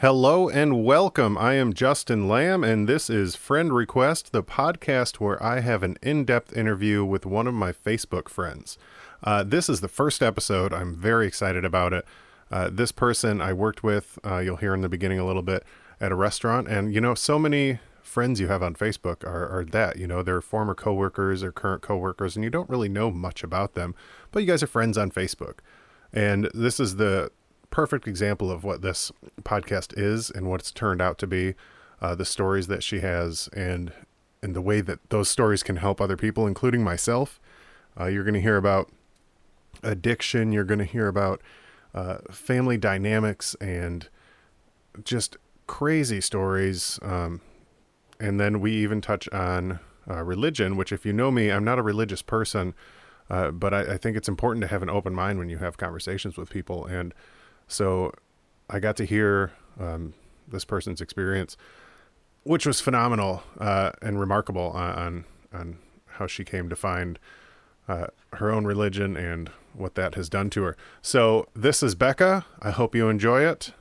Hello and welcome. I am Justin Lamb, and this is Friend Request, the podcast where I have an in depth interview with one of my Facebook friends. Uh, this is the first episode. I'm very excited about it. Uh, this person I worked with, uh, you'll hear in the beginning a little bit, at a restaurant. And, you know, so many friends you have on Facebook are, are that, you know, they're former coworkers or current coworkers, and you don't really know much about them, but you guys are friends on Facebook. And this is the perfect example of what this podcast is and what it's turned out to be. Uh, the stories that she has and and the way that those stories can help other people, including myself. Uh, you're going to hear about addiction. You're going to hear about uh, family dynamics and just crazy stories. Um, and then we even touch on uh, religion, which, if you know me, I'm not a religious person, uh, but I, I think it's important to have an open mind when you have conversations with people. And so I got to hear um, this person's experience, which was phenomenal uh, and remarkable on, on how she came to find uh, her own religion and what that has done to her. So this is Becca. I hope you enjoy it.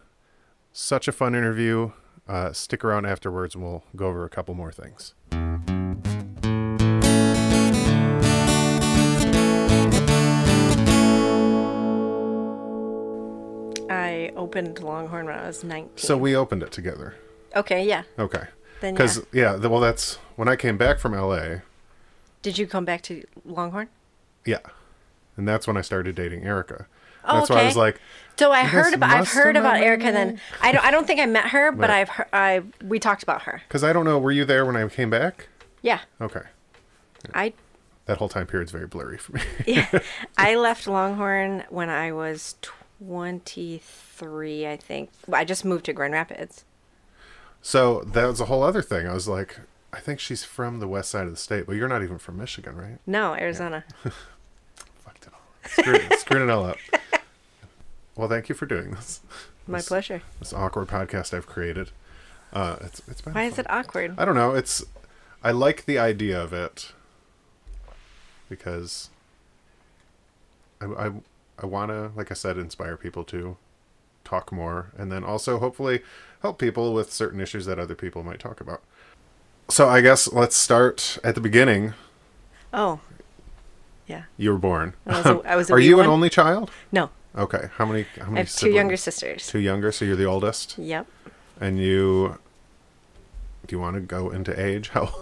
Such a fun interview. Uh, stick around afterwards, and we'll go over a couple more things. I opened Longhorn when I was 19. So we opened it together. okay, yeah. Okay. Then Because yeah. yeah, th- well, that's when I came back from LA. Did you come back to Longhorn? Yeah, and that's when I started dating Erica. Oh, that's why I was okay. like, So I heard about I've heard about Erica. Then I don't I don't think I met her, but. I've heard, I we talked about her. because I don't know, were you there when I came back? Yeah, Okay, I that whole time period's very blurry for me. yeah I left Longhorn when I was 23, I think. I just moved to Grand Rapids. so that was a whole other thing. I was like, I think she's from the west side of the state, but you're not even from Michigan, right? No, Arizona. Fucked it all. Screwed, screwed it all up. Well, thank you for doing this. My This- pleasure. This awkward podcast I've created. Uh, it's it's been Why is it awkward? I don't know. It's I like the idea of it because I I, I want to, like I said, inspire people to talk more, and then also hopefully help people with certain issues that other people might talk about. So I guess let's start at the beginning. Oh, yeah. You were born. I was a- I was a Are you an only child? No, Okay. How many? How many? I have two younger sisters. Two younger. So you're the oldest, Yep. and you. Do you want to go into age? How?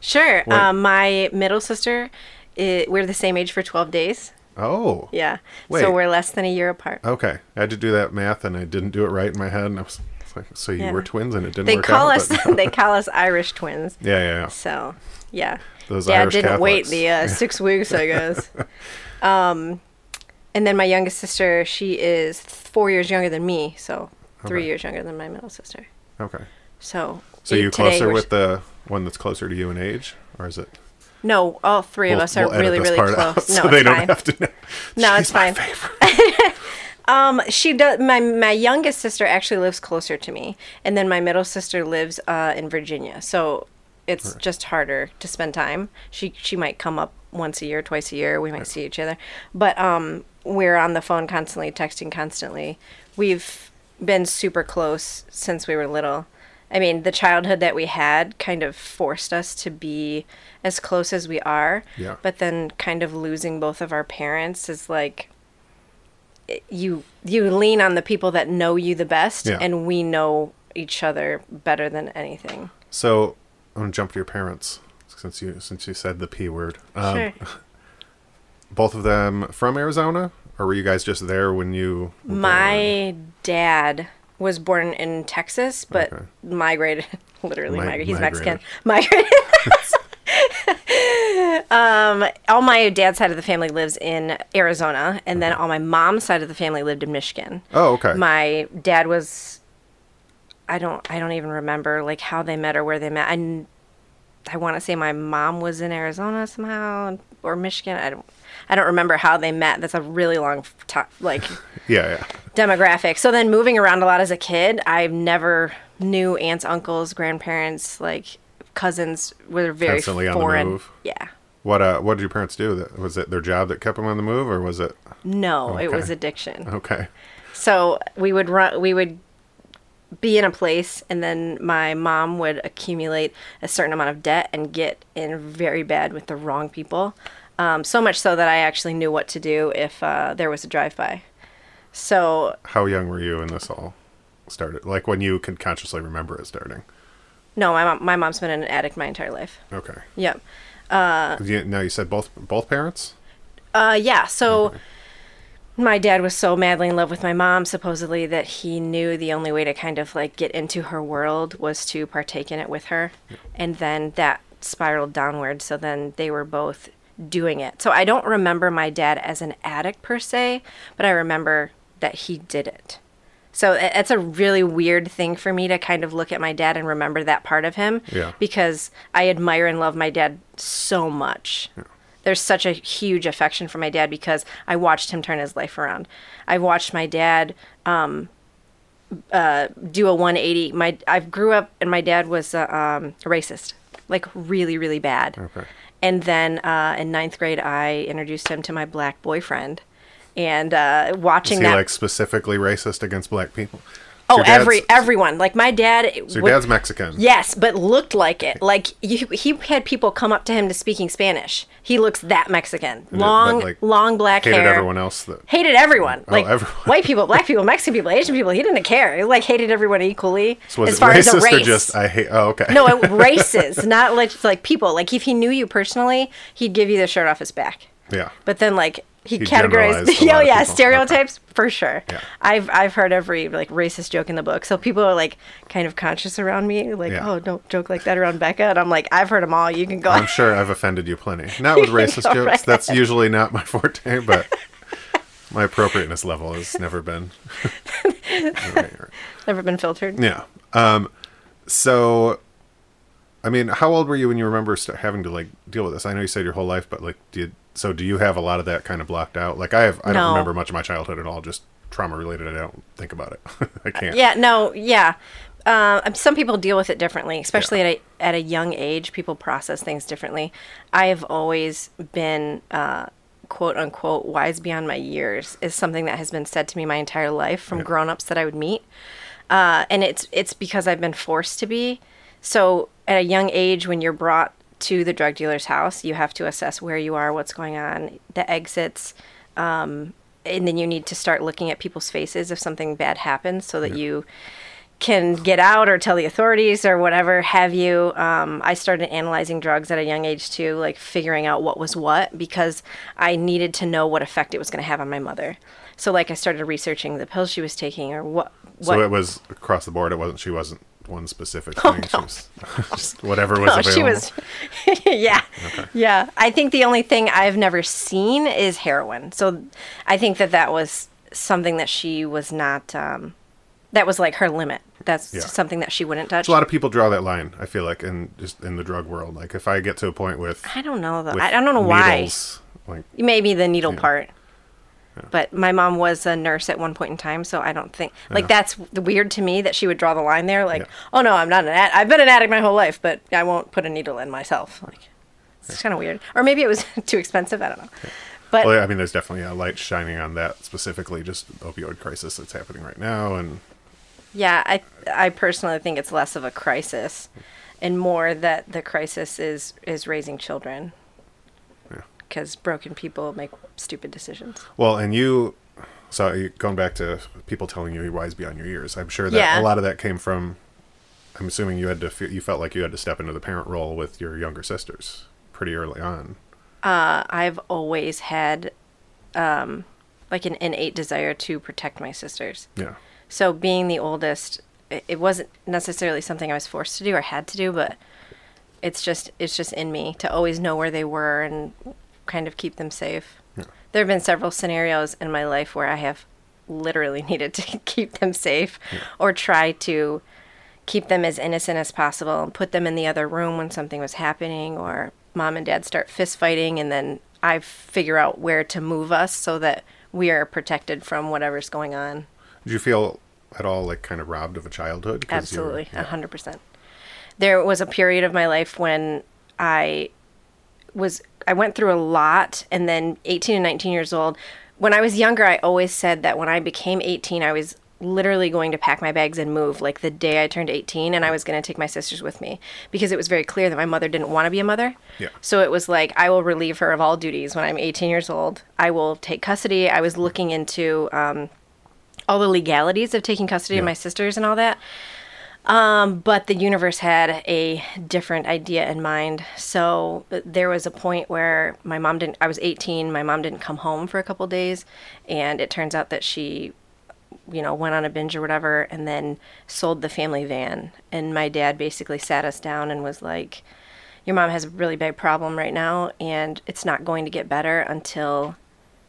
Sure. Um, my middle sister, i we're the same age for 12 days. Oh. Yeah. Wait. So we're less than a year apart. Okay, I had to do that math, and I didn't do it right in my head, and I was like, "So you Yeah. were twins, and it didn't They work call out." us but- they call us Irish twins. yeah, yeah, yeah. So, yeah. Those Dad Irish didn't wait the uh, six weeks, I guess. um, and then my youngest sister, she is four years younger than me, so three Okay. years younger than my middle sister. Okay, So, so you closer with the one that's closer to you in age, or is it? No, all three of We'll- us are we'll really, really close. out no, so it's they don't fine. have to know. No, She's it's fine. Um, she does. My my youngest sister actually lives closer to me, and then my middle sister lives uh, in Virginia. So it's just harder to spend time. She she might come up once a year, twice a year. We might see each other, but um, we're on the phone constantly, texting constantly. We've been super close since we were little. I mean, the childhood that we had kind of forced us to be as close as we are. Yeah. But then, kind of losing both of our parents is like you you lean on the people that know you the best Yeah. and we know each other better than anything So I'm gonna jump to your parents since you since you said the p word. Um, sure Both of them from Arizona, or were you guys just there when you? were born? my dad was born in texas but Okay. migrated literally Mi- migrated he's migrated. mexican migrated um all my dad's side of the family lives in arizona and then all my mom's side of the family lived in michigan Oh, okay. my dad was i don't i don't even remember like how they met or where they met i, I want to say my mom was in arizona somehow or michigan i don't i don't remember how they met that's a really long time like yeah, yeah. demographic so then moving around a lot as a kid i never knew aunts uncles grandparents like cousins were very Constantly on the foreign move. yeah What uh? What did your parents do? That was it their job that kept them on the move, or was it? no it was addiction Okay. So we would run. We would be in a place and then my mom would accumulate a certain amount of debt and get in very bad with the wrong people. Um, so much so that I actually knew what to do if uh, there was a drive by. So, How young were you when this all started? Like when you can consciously remember it starting? No, my, mom, my mom's been an addict my entire life. Okay. Yep. 'Cause you, now you said both both parents. Uh, yeah. So my dad was so madly in love with my mom, supposedly, that he knew the only way to kind of like get into her world was to partake in it with her. And then that spiraled downward. So then they were both doing it. So I don't remember my dad as an addict per se, but I remember that he did it. So it- it's a really weird thing for me to kind of look at my dad and remember that part of him Yeah. because I admire and love my dad so much. There's such a huge affection for my dad because I watched him turn his life around. I watched my dad um, uh, do a 180. My I grew up and my dad was uh, um, a racist, like really really bad. Okay. And then uh, in ninth grade, I introduced him to my black boyfriend, and uh, watching Is he that. like specifically racist against black people? oh, every everyone like my dad. So your would- dad's Mexican. Yes, but looked like it. Like you, he had people come up to him to speaking Spanish. He looks that Mexican. Long, like, long black Hated hair. Hated everyone else. That Hated everyone. Oh, Like everyone. white people, black people, Mexican people, Asian people. He didn't care. He like hated everyone equally. so as it far as a race. just I hate? Oh, okay. no, it, races, not like like people. Like if he knew you personally, he'd give you the shirt off his back. yeah. But then like he He categorized oh yeah, stereotypes for sure. Yeah. I've I've heard every like racist joke in the book. So people are like kind of conscious around me, like, Yeah. oh, don't joke like that around Becca. And I'm like, I've heard them all. You can go. I'm sure I've offended you plenty. Not with racist jokes. right That's usually not my forte, but my appropriateness level has never been. Right, right. Never been filtered. Yeah. Um. So, I mean, how old were you when you remember having to like deal with this? I know you said your whole life, but like, did so? Do you have a lot of that kind of blocked out? Like, I have. I No. don't remember much of my childhood at all. Just trauma related. I don't think about it. I can't. Yeah, no, yeah. Uh, some people deal with it differently, especially at a at a young age. People process things differently. I have always been uh, quote unquote wise beyond my years. Is something that has been said to me my entire life from Yeah. grown ups that I would meet, uh, and it's it's because I've been forced to be. So at a young age, when you're brought to the drug dealer's house, you have to assess where you are, what's going on, the exits, um, and then you need to start looking at people's faces if something bad happens, so that you can get out or tell the authorities or whatever have you. Um, I started analyzing drugs at a young age too, like figuring out what was what because I needed to know what effect it was going to have on my mother. So like I started researching the pills she was taking or what. what So it was across the board. It wasn't. She wasn't one specific Oh, thing. no. She was just whatever was no, available. she was. yeah, yeah. I think the only thing I've never seen is heroin. So I think that that was something that she was not. Um, that was like her limit. That's Yeah. something that she wouldn't touch. a lot of people draw that line. I feel like in just in the drug world. Like if I get to a point with, I don't know though. I, don't know why. Like Maybe the needle Yeah. But my mom was a nurse at one point in time, so I don't think like that's weird to me that she would draw the line there. Like, Yeah. oh no, I'm not an ad- I've been an addict my whole life, but I won't put a needle in myself. Like, it's kind of weird. Or maybe it was too expensive. I don't know. But Well, I mean, there's definitely a light shining on that specifically, just opioid crisis that's happening right now, and yeah, I I personally think it's less of a crisis, and more that the crisis is is raising children. Because broken people make stupid decisions. well, and you. So going back to people telling you you're wise beyond your years, I'm sure that Yeah. a lot of that came from. I'm assuming you had to. fe- You felt like you had to step into the parent role with your younger sisters pretty early on. Uh, I've always had um, like an innate desire to protect my sisters. Yeah. So being the oldest, it, it wasn't necessarily something I was forced to do or had to do, but it's just it's just in me to always know where they were and kind of keep them safe. There have been several scenarios in my life where I have literally needed to keep them safe or try to keep them as innocent as possible and put them in the other room when something was happening or mom and dad start fist fighting and then I figure out where to move us so that we are protected from whatever's going on. Did you feel at all like kind of robbed of a childhood? Absolutely, a yeah. hundred percent. There was a period of my life when I was I went through a lot, and then eighteen and nineteen years old. When I was younger, I always said that when I became eighteen, I was literally going to pack my bags and move like the day I turned 18 and I was going to take my sisters with me because it was very clear that my mother didn't want to be a mother. Yeah. So it was like I will relieve her of all duties when I'm 18 years old. I will take custody. I was looking into um, all the legalities of taking custody of my sisters and all that. Um, but the universe had a different idea in mind. So uh, there was a point where my mom didn't, I was 18, my mom didn't come home for a couple days. And it turns out that she, you know, went on a binge or whatever and then sold the family van. And my dad basically sat us down and was like, Your mom has a really big problem right now, and it's not going to get better until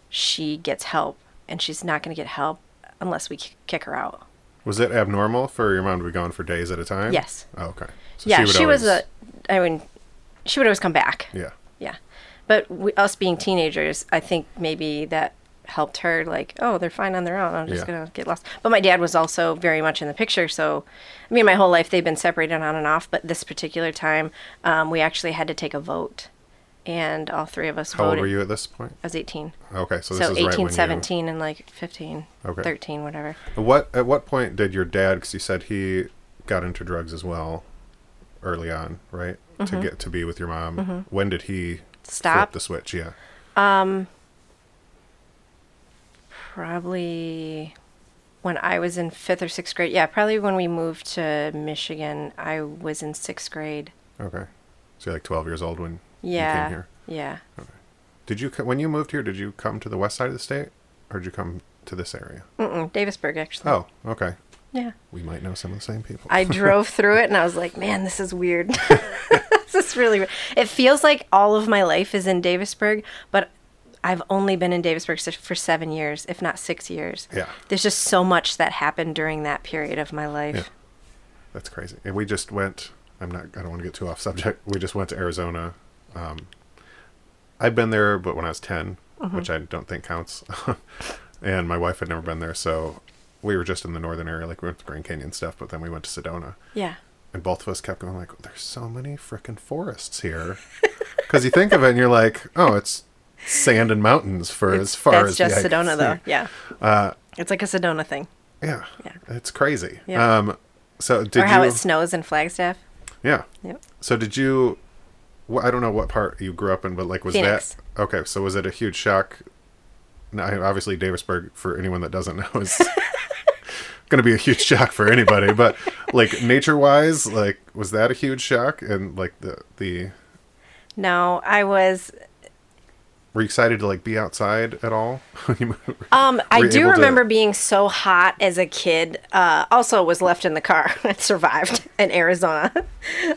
she gets help. And she's not going to get help unless we kick her out. Was it abnormal for your mom to be gone for days at a time? Yes. Oh, okay. So yeah, she, was always- a. I mean, she would always come back. Yeah. Yeah, but we, us being teenagers, I think maybe that helped her. Like, oh, they're fine on their own. I'm just Yeah. gonna get lost. But my dad was also very much in the picture. So, I mean, my whole life they've been separated on and off. But this particular time, um, we actually had to take a vote, and all three of us How voted. old were you at this point? I was 18. Okay, so this So is 18, right when 17, and like 15, Okay. 13, whatever. What at what point did your dad? Because you said he got into drugs as well, early on, right? To get to be with your mom. When did he flip Mm-hmm. Stop. the switch? Yeah. Um. Probably when I was in fifth or sixth grade. Yeah, probably when we moved to Michigan, I was in sixth grade. Okay. So you're like 12 years old when Yeah. you came here. Yeah. Did you when you moved here? Did you come to the west side of the state, or did you come to this area? Mm-mm, Davisburg, actually. Oh, okay. Yeah. We might know some of the same people. I drove through it and I was like, man, this is weird. this is really weird. It feels like all of my life is in Davisburg, but I've only been in Davisburg for seven years, if not six years. Yeah. There's just so much that happened during that period of my life. Yeah. That's crazy. And we just went. I'm not. I don't want to get too off subject. We just went to Arizona. Um, I've been there, but when I was 10, Mm-hmm. which I don't think counts. and my wife had never been there, so we were just in the northern area, like we went to Grand Canyon stuff. But then we went to Sedona, Yeah. and both of us kept going like, "There's so many freaking forests here," because you think of it and you're like, "Oh, it's sand and mountains for as far That's as just the eye can Sedona, though. see." Yeah. Uh, it's like a Sedona thing. yeah, Yeah. it's crazy. Yeah. Um, so did or how you? it snows in Flagstaff. yeah. Yep. So did you? Wh- I don't know what part you grew up in, but like, was Phoenix. that okay? So was it a huge shock? No, obviously, Davisburg, for anyone that doesn't know, is going to be a huge shock for anybody. But like nature-wise, like, was that a huge shock? And like the the No, I was were you excited to like be outside at all? when you moved? Um, I do able to- remember being so hot as a kid. Uh, also, was left in the car and survived in Arizona.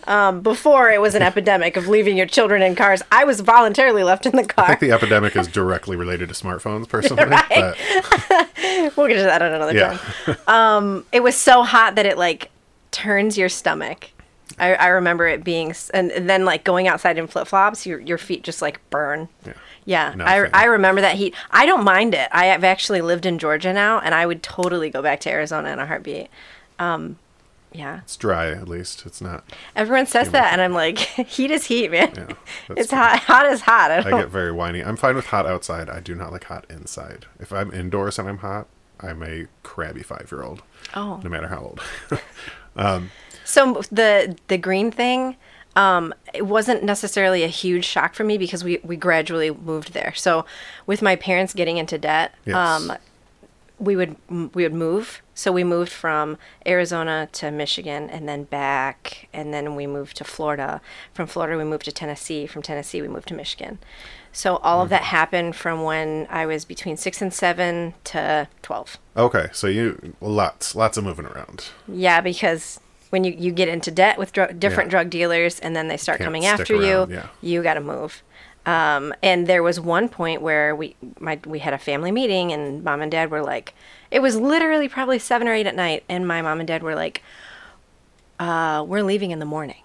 Um, before it was an epidemic of leaving your children in cars, I was voluntarily left in the car. I think the epidemic is directly related to smartphones, personally. Right. We'll get to that on another yeah, time. It was so hot that it like turns your stomach. I, I remember it being, and, and then like going outside in flip flops, your your feet just like burn. yeah. Yeah, I. I remember that heat. I don't mind it. I have actually lived in Georgia now, and I would totally go back to Arizona in a heartbeat. Um, yeah, It's dry at least. It's not. everyone says that, and I'm like, heat is heat, man. Yeah, it's fine. hot. Hot is hot. I I get very whiny. I'm fine with hot outside. I do not like hot inside. If I'm indoors and I'm hot, I'm a crabby five year old. Oh. No matter how old. um, So the the green thing, um, it wasn't necessarily a huge shock for me because we we gradually moved there. So with my parents getting into debt, Yes. um, we would we would move. So we moved from Arizona to Michigan and then back, and then we moved to Florida. From Florida, we moved to Tennessee. From Tennessee, we moved to Michigan. So all of that happened from when I was between six and seven to twelve. okay, so you lots lots of moving around. Yeah, because when you, you get into debt with dr- different Yeah. drug dealers and then they start Can't coming after around, you, yeah. you got to move. Um, and there was one point where we my we had a family meeting and mom and dad were like, it was literally probably seven or eight at night, and my mom and dad were like, uh, we're leaving in the morning,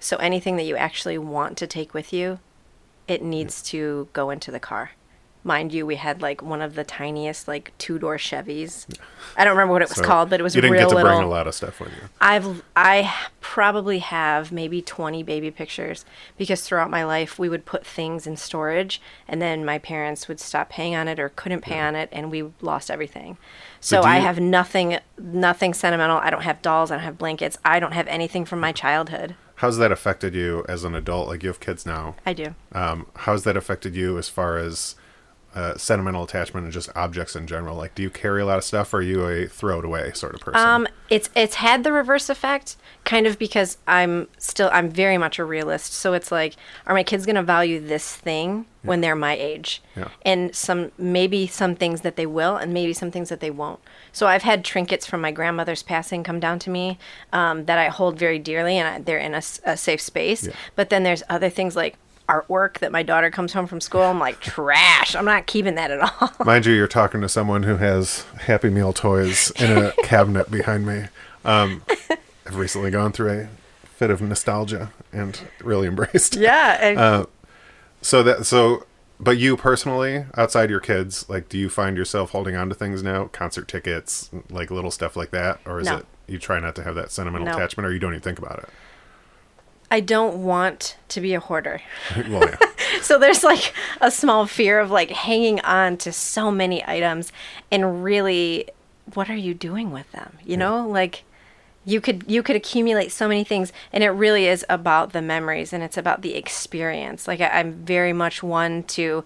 so anything that you actually want to take with you, it needs to go into the car. Mind you, we had like one of the tiniest like two door Chevys. I don't remember what it was So called, but it was you didn't real get to little. bring a lot of stuff with you. I've I probably have maybe 20 baby pictures because throughout my life we would put things in storage and then my parents would stop paying on it or couldn't pay on it and we lost everything. So, do I you- have nothing nothing sentimental. I don't have dolls, I don't have blankets. I don't have anything from my childhood. How's that affected you as an adult? Like you have kids now. I do. Um, how's that affected you as far as uh, sentimental attachment and just objects in general? Like, do you carry a lot of stuff, or are you a throw it away sort of person? Um, it's it's had the reverse effect, kind of because I'm still I'm very much a realist. So it's like, are my kids gonna value this thing when they're my age? Yeah. And some maybe some things that they will, and maybe some things that they won't. So I've had trinkets from my grandmother's passing come down to me um, that I hold very dearly, and I, they're in a safe space. Yeah. But then there's other things like artwork that my daughter comes home from school. I'm like trash. I'm not keeping that at all. Mind you, you're talking to someone who has Happy Meal toys in a cabinet behind me. Um, I've recently gone through a fit of nostalgia and really embraced. yeah. And, Uh, So that so, but you personally, outside your kids, like, do you find yourself holding on to things now? Concert tickets, like little stuff like that, or is No. it you try not to have that sentimental No. attachment, or you don't even think about I don't want to be a hoarder. well, yeah. so there's like a small fear of like hanging on to so many items and really what are you doing with them you know like you could you could accumulate so many things and it really is about the memories and it's about the experience like I, i'm very much one to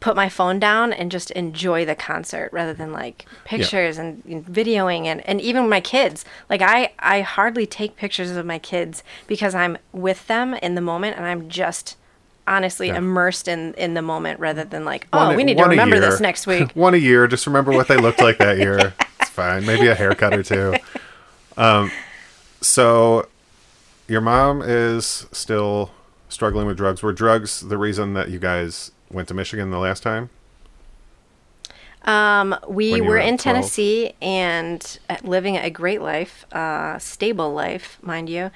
put my phone down and just enjoy the concert rather than like pictures and, and videoing and, and even my kids like I, I hardly take pictures of my kids because i'm with them in the moment and i'm just honestly Yeah. immersed in in the moment rather than like oh One we need to remember this next week one a year. Just remember what they looked like that year. It's fine. Maybe a haircut or two. Um, so your mom is still struggling with drugs. Were drugs the reason that you guys went to Michigan the last time? Um, we were were in 12? Tennessee and uh, living a great life, uh, stable life, mind you.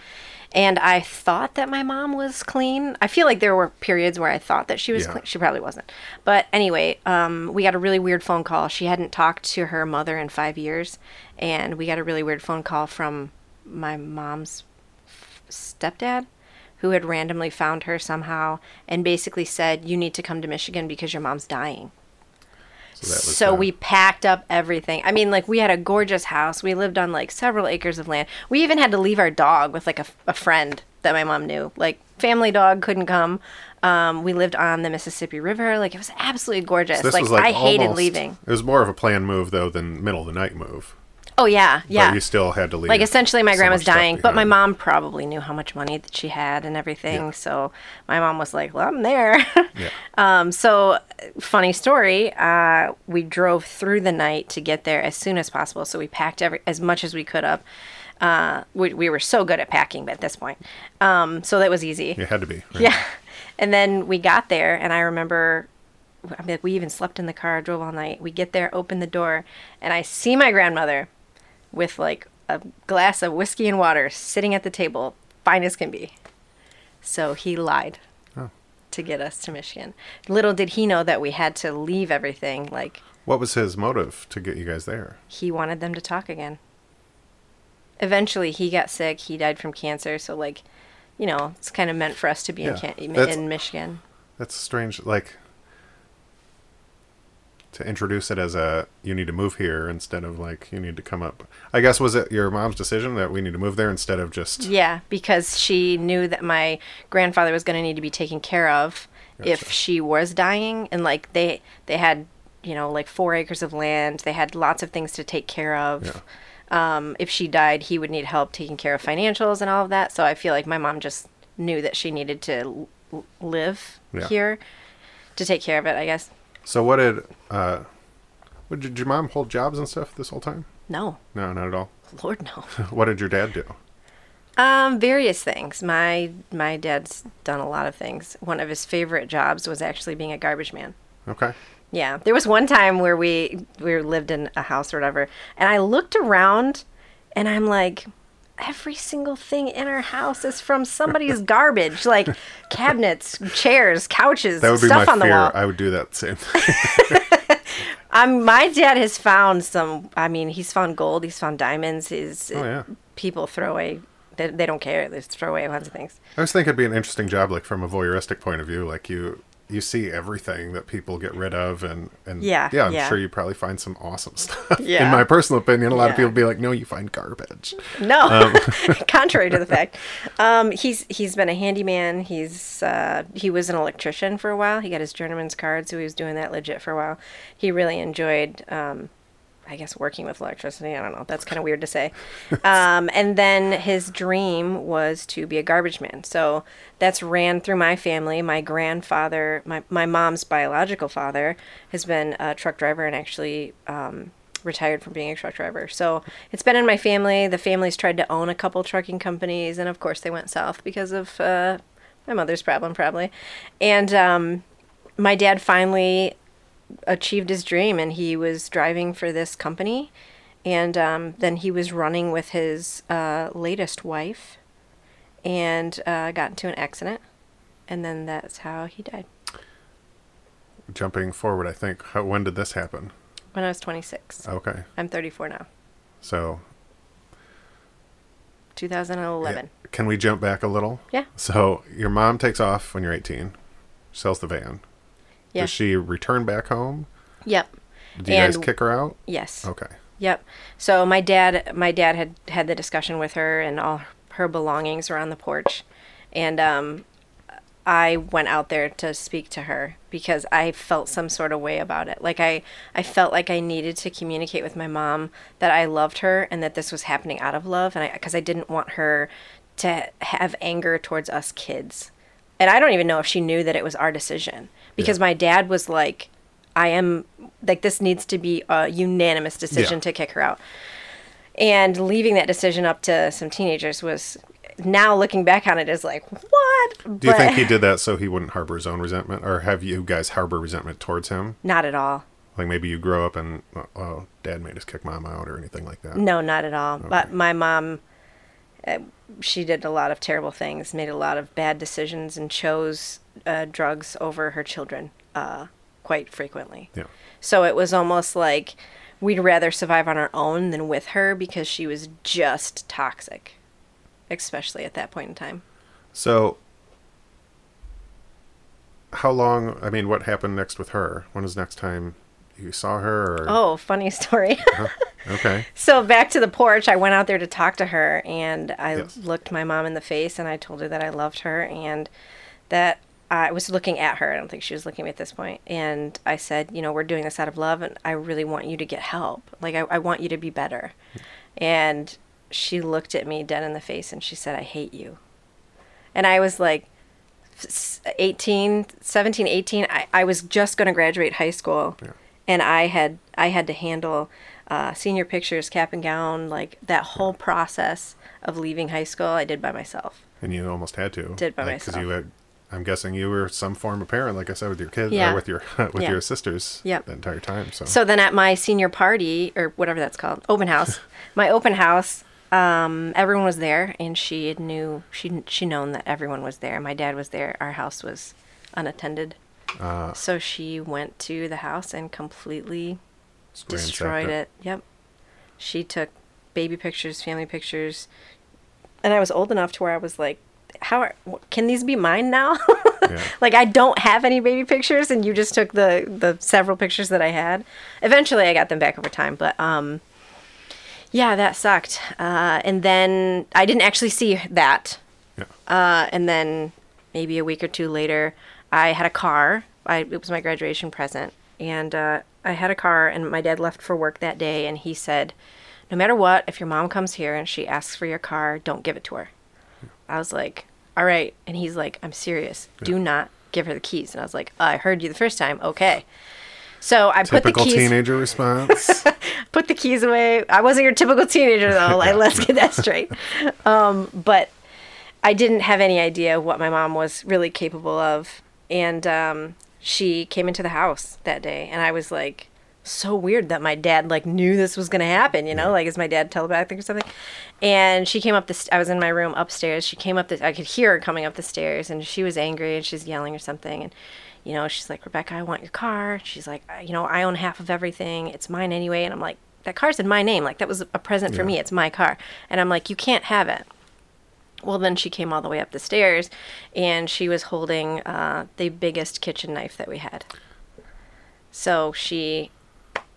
And I thought that my mom was clean. I feel like there were periods where I thought that she was Yeah. clean. She probably wasn't. But anyway, um, we got a really weird phone call. She hadn't talked to her mother in five years. And we got a really weird phone call from my mom's stepdad who had randomly found her somehow and basically said, You need to come to Michigan because your mom's dying. So So we packed up everything. I mean, like we had a gorgeous house. We lived on like several acres of land. We even had to leave our dog with like a, a friend that my mom knew. Like family dog couldn't come. Um, we lived on the Mississippi River. Like it was absolutely gorgeous. this like, was like I hated leaving. It was more of a planned move though than middle of the night move. Oh yeah, yeah. But you still had to leave. like essentially my so grandma's dying but my mom probably knew how much money that she had and everything Yeah. so my mom was like well i'm there Yeah. um, so funny story uh, we drove through the night to get there as soon as possible so we packed every as much as we could up uh, we, we were so good at packing at this point um, so that was easy It had to be. right? yeah. And then we got there, and I remember, I mean, we even slept in the car, drove all night. We get there, open the door, and I see my grandmother with like a glass of whiskey and water sitting at the table, fine as can be. So he lied Oh. to get us to Michigan. Little did he know that we had to leave everything. Like, What was his motive to get you guys there? he wanted them to talk again. Eventually, he got sick. He died from cancer. So, like, you know, it's kind of meant for us to be Yeah, in, Can- in Michigan. That's strange. Like to introduce it as a you need to move here instead of like you need to come up. I guess was it your mom's decision that we need to move there instead of just Yeah, because she knew that my grandfather was going to need to be taken care of if she was dying, and like they they had you know like four acres of land, they had lots of things to take care of. Um, if she died, he would need help taking care of financials and all of that. So I feel like my mom just knew that she needed to l- live Yeah. here to take care of it. I guess. So what did uh what, did your mom hold jobs and stuff this whole time? No, No, not at all. Lord no. What did your dad do? Um, various things. My my dad's done a lot of things. One of his favorite jobs was actually being a garbage man. Okay. Yeah, there was one time where we we lived in a house or whatever, and I looked around, and I'm like, every single thing in our house is from somebody's garbage, like cabinets, chairs, couches, That would be stuff my on the wall. I would do that same thing. Um, my dad has found some. I mean, he's found gold. He's found diamonds. Is Oh, yeah. people throw away? They, they don't care. They just throw away lots of things. I was thinking it'd be an interesting job, like from a voyeuristic point of view. Like you, you see everything that people get rid of, and and Yeah, yeah, I'm yeah. sure you probably find some awesome stuff. Yeah. In my personal opinion, a lot of people be like, "No, you find garbage." No, Um, contrary to the fact, um, he's he's been a handyman. He's uh, he was an electrician for a while. He got his journeyman's card, so he was doing that legit for a while. He really enjoyed, um, I guess, working with electricity. I don't know. That's kind of weird to say. Um, and then his dream was to be a garbage man. So that's ran through my family. My grandfather, my my mom's biological father, has been a truck driver and actually. Um, retired from being a truck driver. So it's been in my family. The family's tried to own a couple trucking companies, and of course they went south because of uh, my mother's problem, probably. And um, my dad finally achieved his dream, and he was driving for this company. And um, then he was running with his uh, latest wife, and uh, got into an accident, and then that's how he died Jumping forward, I think. How, when did this happen? when I was 26. Okay, I'm 34 now. so 2011. can we jump back a little? Yeah. So your mom takes off when you're 18, sells the van. Yeah. Does she return back home? Yep. Do you guys kick her out? Yes. Okay. Yep. So my dad, my dad had had the discussion with her, and all her belongings were on the porch, and um, I went out there to speak to her because I felt some sort of way about it. Like I, I felt like I needed to communicate with my mom that I loved her and that this was happening out of love, and I because I didn't want her to have anger towards us kids. And I don't even know if she knew that it was our decision because my dad was like, I am like this needs to be a unanimous decision Yeah. to kick her out. And leaving that decision up to some teenagers was now looking back on it is like, what? Do you think he did that so he wouldn't harbor his own resentment, or have you guys harbor resentment towards him? Not at all. Like maybe you grow up and oh, oh, dad made us kick mom out or anything like that. No, not at all. But my mom, uh, she did a lot of terrible things, made a lot of bad decisions, and chose uh, drugs over her children uh, quite frequently. Yeah. So it was almost like we'd rather survive on our own than with her because she was just toxic, especially at that point in time. So, how long? I mean, what happened next with her? When was next time you saw her? Or, Oh, funny story. Uh-huh. okay. So back to the porch, I went out there to talk to her, and I Yes. looked my mom in the face, and I told her that I loved her, and that I was looking at her. I don't think she was looking at me at this point. And I said, you know, we're doing this out of love, and I really want you to get help. Like I, I want you to be better. And she looked at me dead in the face, and she said, I hate you. And I was like, s- 18 17 18 i, I was just going to graduate high school Yeah. And i had i had to handle uh, senior pictures cap and gown like that whole process of leaving high school i did by myself And you almost had to. Did by Because myself. you had. I'm guessing you were some form of parent, like I said, with your kids Yeah. or with your with Yeah. your sisters Yep. the entire time. So, so then at my senior party or whatever that's called open house my open house um, everyone was there and she knew she she known that everyone was there my dad was there our house was unattended uh, so she went to the house and completely destroyed ransacked it. Yep. She took baby pictures, family pictures, and I was old enough to where I was like, "How are, can these be mine now?" Yeah. like I don't have any baby pictures, and you just took the the several pictures that I had. Eventually, I got them back over time, but um, yeah, that sucked. Uh, and then I didn't actually see that. Yeah. Uh, and then maybe a week or two later, I had a car. I, it was my graduation present. And uh, I had a car, and my dad left for work that day, and he said, No matter what, if your mom comes here and she asks for your car, don't give it to her. I was like, All right. And he's like, I'm serious. Do not give her the keys. And I was like, I heard you the first time. Okay. So I put the Typical keys teenager response. put the keys away. I wasn't your typical teenager though. Like, let's get that straight. Um, but I didn't have any idea what my mom was really capable of, and um, she came into the house that day, and I was like, so weird that my dad like knew this was gonna happen. You know, like is my dad telepathic or something? And she came up the. St- I was in my room upstairs. She came up the. I could hear her coming up the stairs, and she was angry and she's yelling or something. And you know, she's like, Rebecca, I want your car. She's like, you know, I own half of everything. It's mine anyway. And I'm like, that car's in my name. Like that was a present for me. It's my car. And I'm like, you can't have it. Well, then she came all the way up the stairs, and she was holding uh, the biggest kitchen knife that we had. So she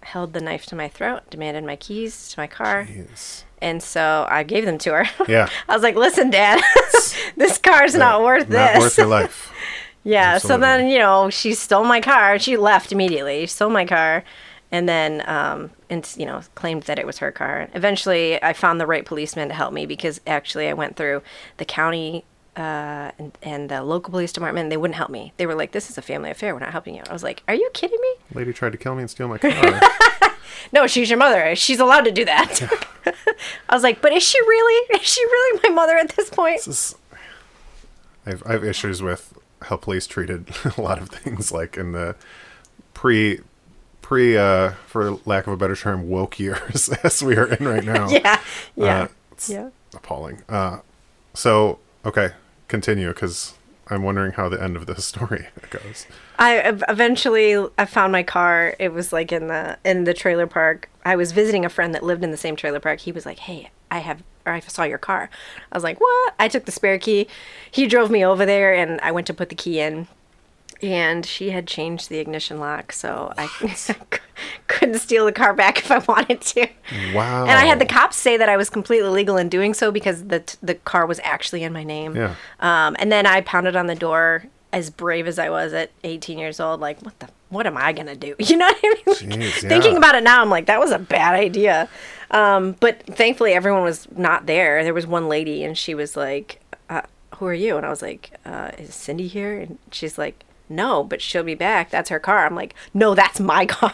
held the knife to my throat, demanded my keys to my car, Jeez. and so I gave them to her. Yeah. I was like, "Listen, Dad, this car's not worth Not this." worth your life. yeah. So then, you know, she stole my car. She left immediately. She stole my car, and then, um, and you know, claimed that it was her car. Eventually, I found the right policeman to help me because actually, I went through the county. Uh, and, and the local police department, and they wouldn't help me. They were like, "This is a family affair. We're not helping you." I was like, "Are you kidding me?" Lady tried to kill me and steal my car. No, she's your mother. She's allowed to do that. I was like, "But is she really? Is she really my mother at this point?" This is- I've, I have issues with how police treated a lot of things like in the pre pre uh for lack of a better term woke years as we are in right now Yeah, yeah, Uh, yeah. appalling uh so okay continue because i'm wondering how the end of this story goes I eventually I found my car. It was like in the in the trailer park. I was visiting a friend that lived in the same trailer park. He was like, "Hey, I have or I saw your car." I was like, "What?" I took the spare key. He drove me over there and I went to put the key in. And she had changed the ignition lock, so I couldn't steal the car back if I wanted to. wow And I had the cops say that I was completely legal in doing so because the the car was actually in my name. Yeah. Um, and then I pounded on the door, as brave as I was at 18 years old. Like, what the? What am I gonna do? You know what I mean? Like, Jeez, Thinking about it now, I'm like, that was a bad idea. Um, but thankfully, everyone was not there. There was one lady, and she was like, uh, "Who are you?" And I was like, uh, "Is Cindy here?" And she's like, "No, but she'll be back. That's her car." I'm like, "No, that's my car."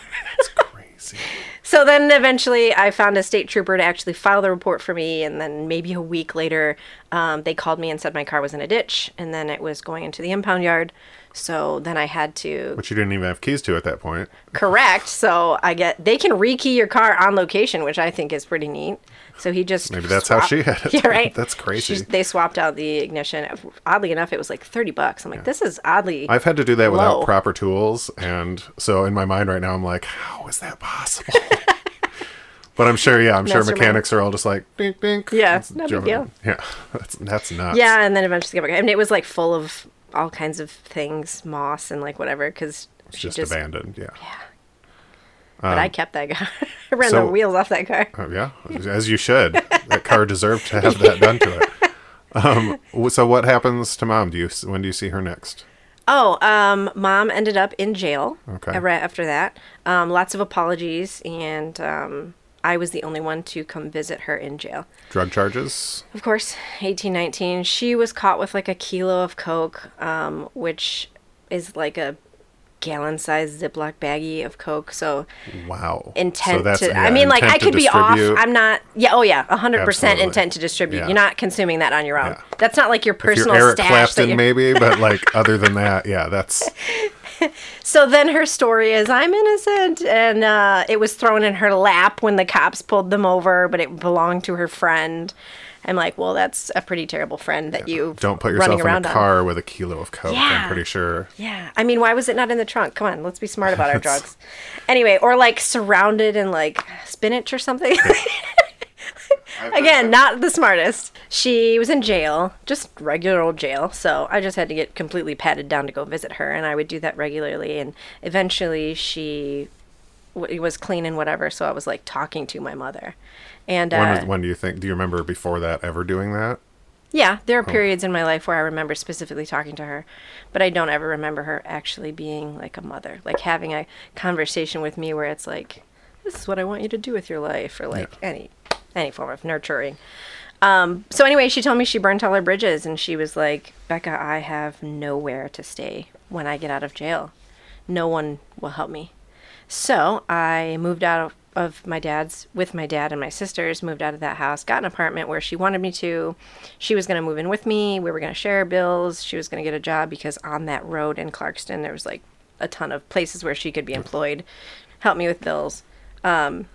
crazy So then eventually I found a state trooper to actually file the report for me. And then maybe a week later, um, they called me and said my car was in a ditch and then it was going into the impound yard. So then I had to which you didn't even have keys to at that point correct. So I get, they can rekey your car on location, which I think is pretty neat. So he just. Maybe that's how she had it. Yeah, right. That's crazy. She's- they swapped out the ignition. Oddly enough, it was like 30 bucks. I'm like, this is oddly. I've had to do that without proper tools, and so in my mind right now, I'm like, how is that possible? but I'm sure, yeah, I'm sure mechanics are all just like, dink, dink. Yeah, It's no big deal. Yeah, that's that's nuts. Yeah, and then eventually back. And it was like full of all kinds of things, moss and like whatever, because she just, just. abandoned. Yeah, but I kept that car. I ran so- the wheels off that car. Oh, yeah, as you should. that car deserved to have that done to it. Um, so what happens to mom? Do you when do you see her next? Oh, um, mom ended up in jail. Okay. uh, Right after that, um, lots of apologies, and um, I was the only one to come visit her in jail. Drug charges. Of course, eighteen, nineteen. She was caught with like a kilo of coke, um, which is like a gallon-sized Ziploc baggie of coke. So Wow. intent So to. yeah, I mean, like I could be off. I'm not. Yeah. Oh yeah. hundred percent Absolutely. intent to distribute. Yeah. You're not consuming that on your own. Yeah. That's not like your If personal you're Eric stash. Clapton, you're... maybe, but like other than that, yeah, that's So then her story is I'm innocent, and uh, it was thrown in her lap when the cops pulled them over, but it belonged to her friend. I'm like, well, that's a pretty terrible friend that you don't put running yourself in a on. car with a kilo of coke. Yeah. I'm pretty sure. Yeah. I mean, why was it not in the trunk? Come on, let's be smart about our drugs. Anyway, or like surrounded in like spinach or something. Again, not the smartest. She was in jail, just regular old jail. So I just had to get completely patted down to go visit her, and I would do that regularly. And eventually, she w- was clean and whatever. So I was like talking to my mother, and When, uh, was- when do you think? Do you remember before that ever doing that? yeah, there Oh. are periods in my life where I remember specifically talking to her, but I don't ever remember her actually being like a mother, like having a conversation with me where it's like, "This is what I want you to do with your life," or like any any form of nurturing. Um, so anyway, she told me she burnt all her bridges, and she was like, "Becca, I have nowhere to stay when I get out of jail. No one will help me." So I moved out of, my dad's with my dad and my sisters, moved out of that house, got an apartment where she wanted me to. She was going to move in with me. We were going to share bills. She was going to get a job because on that road in Clarkston, there was like a ton of places where she could be employed. help me with bills. Um,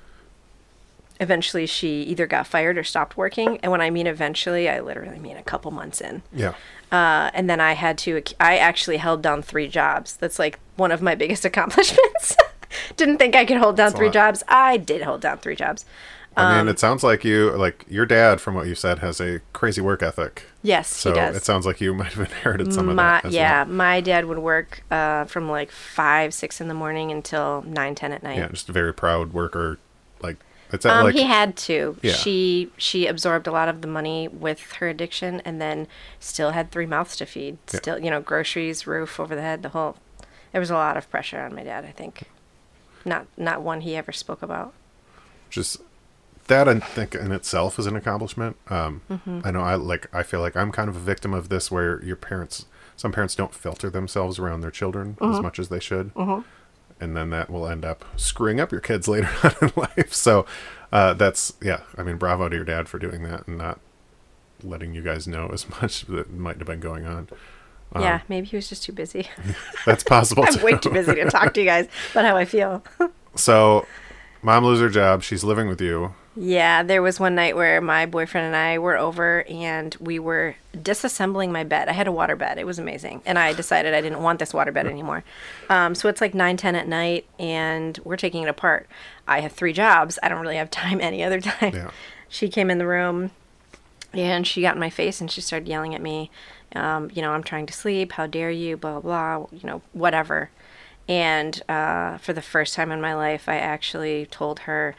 eventually, she either got fired or stopped working. And when I mean eventually, I literally mean a couple months in. Yeah. Uh, and then I had to, I actually held down three jobs. That's like one of my biggest accomplishments. Didn't think I could hold down three jobs. I did hold down three jobs. I Um, mean, it sounds like you, like your dad, from what you said, has a crazy work ethic. Yes, So he does. it sounds like you might have inherited some of that. As yeah, Well. my dad would work uh, from like five, six in the morning until nine, ten at night. Yeah, just a very proud worker. Like it's Um, like he had to. Yeah. She she absorbed a lot of the money with her addiction, and then still had three mouths to feed. Yeah. Still, you know, groceries, roof over the head, the whole. There was a lot of pressure on my dad. I think, not not one he ever spoke about. just that I think in itself is an accomplishment. Um, Mm-hmm. I know I like I feel like I'm kind of a victim of this where your parents some parents don't filter themselves around their children Mm-hmm. as much as they should. And then that will end up screwing up your kids later on in life. So uh, that's yeah. I mean, bravo to your dad for doing that and not letting you guys know as much that might have been going on. Um, yeah, maybe he was just too busy. that's possible. I'm too. way too busy to talk to you guys about how I feel. So, mom loses her job. She's living with you. Yeah, there was one night where my boyfriend and I were over and we were disassembling my bed. I had a water bed. It was amazing. And I decided I didn't want this water bed anymore. Um, so it's like 9, 10 at night and we're taking it apart. I have three jobs. I don't really have time any other time. Yeah. She came in the room and she got in my face and she started yelling at me. Um, you know, I'm trying to sleep. How dare you? Blah, blah. You know, whatever. And uh, for the first time in my life, I actually told her,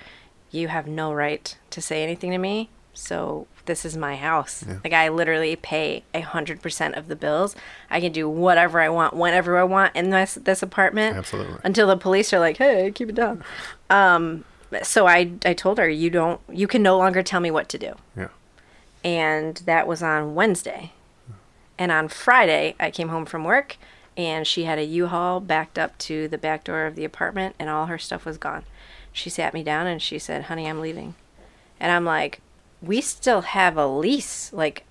You have no right to say anything to me. So this is my house. Like, I literally pay a 100% of the bills. I can do whatever I want, whenever I want in this, this apartment. Absolutely. Until the police are like, Hey, keep it down. Um, so I, I told her, You don't, you can no longer tell me what to do Yeah. and that was on Wednesday. And on Friday, I came home from work and she had a U-Haul backed up to the back door of the apartment and all her stuff was gone. She sat me down and she said, "Honey, I'm leaving." And I'm like, "We still have a lease. Like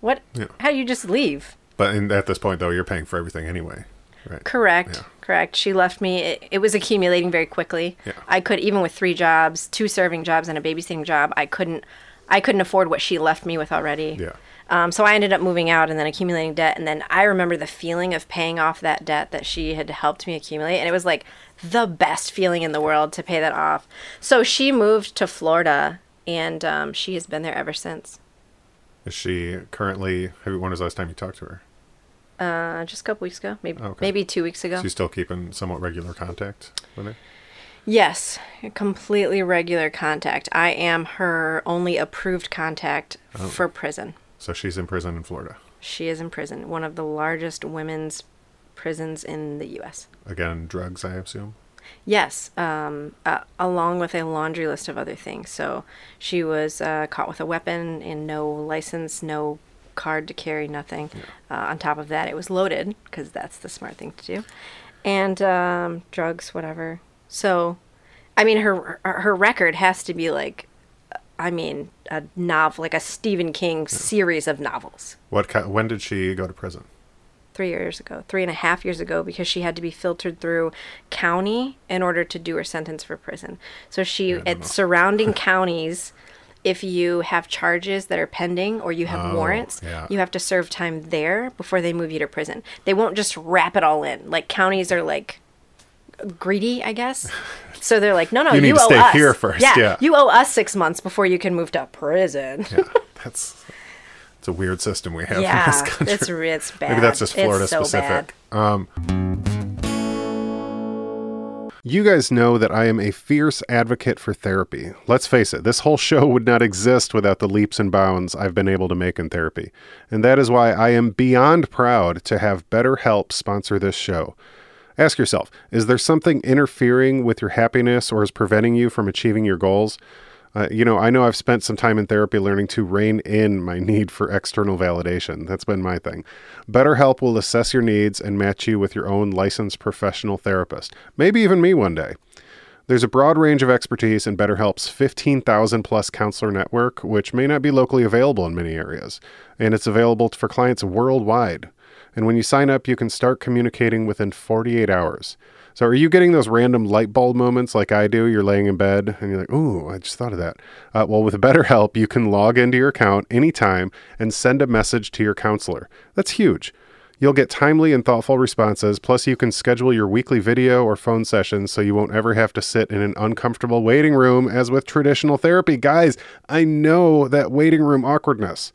what Yeah. how do you just leave?" But in, at this point, though, you're paying for everything anyway, right? Correct. Yeah. Correct. She left me. It, it was accumulating very quickly. Yeah. I could even with three jobs, two serving jobs and a babysitting job, I couldn't I couldn't afford what she left me with already. Yeah. Um, so I ended up moving out and then accumulating debt. And then I remember the feeling of paying off that debt that she had helped me accumulate. And it was like the best feeling in the world to pay that off. So she moved to Florida and um, she has been there ever since. Is she currently? When was the last time you talked to her? Uh, just a couple weeks ago, maybe Okay. maybe two weeks ago. She's still keeping somewhat regular contact with her. Yes, completely regular contact. I am her only approved contact Oh. for prison. So she's in prison in Florida. She is in prison, one of the largest women's prisons in the U.S. Again, drugs, I assume. Yes, um, uh, along with a laundry list of other things. So she was uh, caught with a weapon and no license, no card to carry, nothing. Uh, on top of that, it was loaded because that's the smart thing to do, and um, drugs, whatever. So, I mean, her her record has to be like, I mean, a novel, like a Stephen King series of novels. What? ki- When did she go to prison? three years ago, three and a half years ago, because she had to be filtered through county in order to do her sentence for prison. So she, at know. surrounding counties, if you have charges that are pending or you have Oh, warrants, yeah. you have to serve time there before they move you to prison. They won't just wrap it all in. Like counties are like greedy, I guess. So they're like, no, no, You you, need to owe stay us. here first, yeah. you owe us six months before you can move to prison. Yeah, that's it's a weird system we have in this Yeah, country. it's it's bad. Maybe that's just Florida so specific. Um, you guys know that I am a fierce advocate for therapy. Let's face it, this whole show would not exist without the leaps and bounds I've been able to make in therapy. And that is why I am beyond proud to have BetterHelp sponsor this show. Ask yourself is there something interfering with your happiness or is preventing you from achieving your goals? Uh, you know, I know I've spent some time in therapy learning to rein in my need for external validation. That's been my thing. BetterHelp will assess your needs and match you with your own licensed professional therapist, maybe even me one day. There's a broad range of expertise in BetterHelp's 15,000 plus counselor network, which may not be locally available in many areas, and it's available for clients worldwide. And when you sign up, you can start communicating within 48 hours. So are you getting those random light bulb moments like I do? You're laying in bed and you're like, "Ooh, I just thought of that." Uh, well, with BetterHelp, you can log into your account anytime and send a message to your counselor. That's huge. You'll get timely and thoughtful responses. Plus, you can schedule your weekly video or phone sessions so you won't ever have to sit in an uncomfortable waiting room as with traditional therapy. Guys, I know that waiting room awkwardness.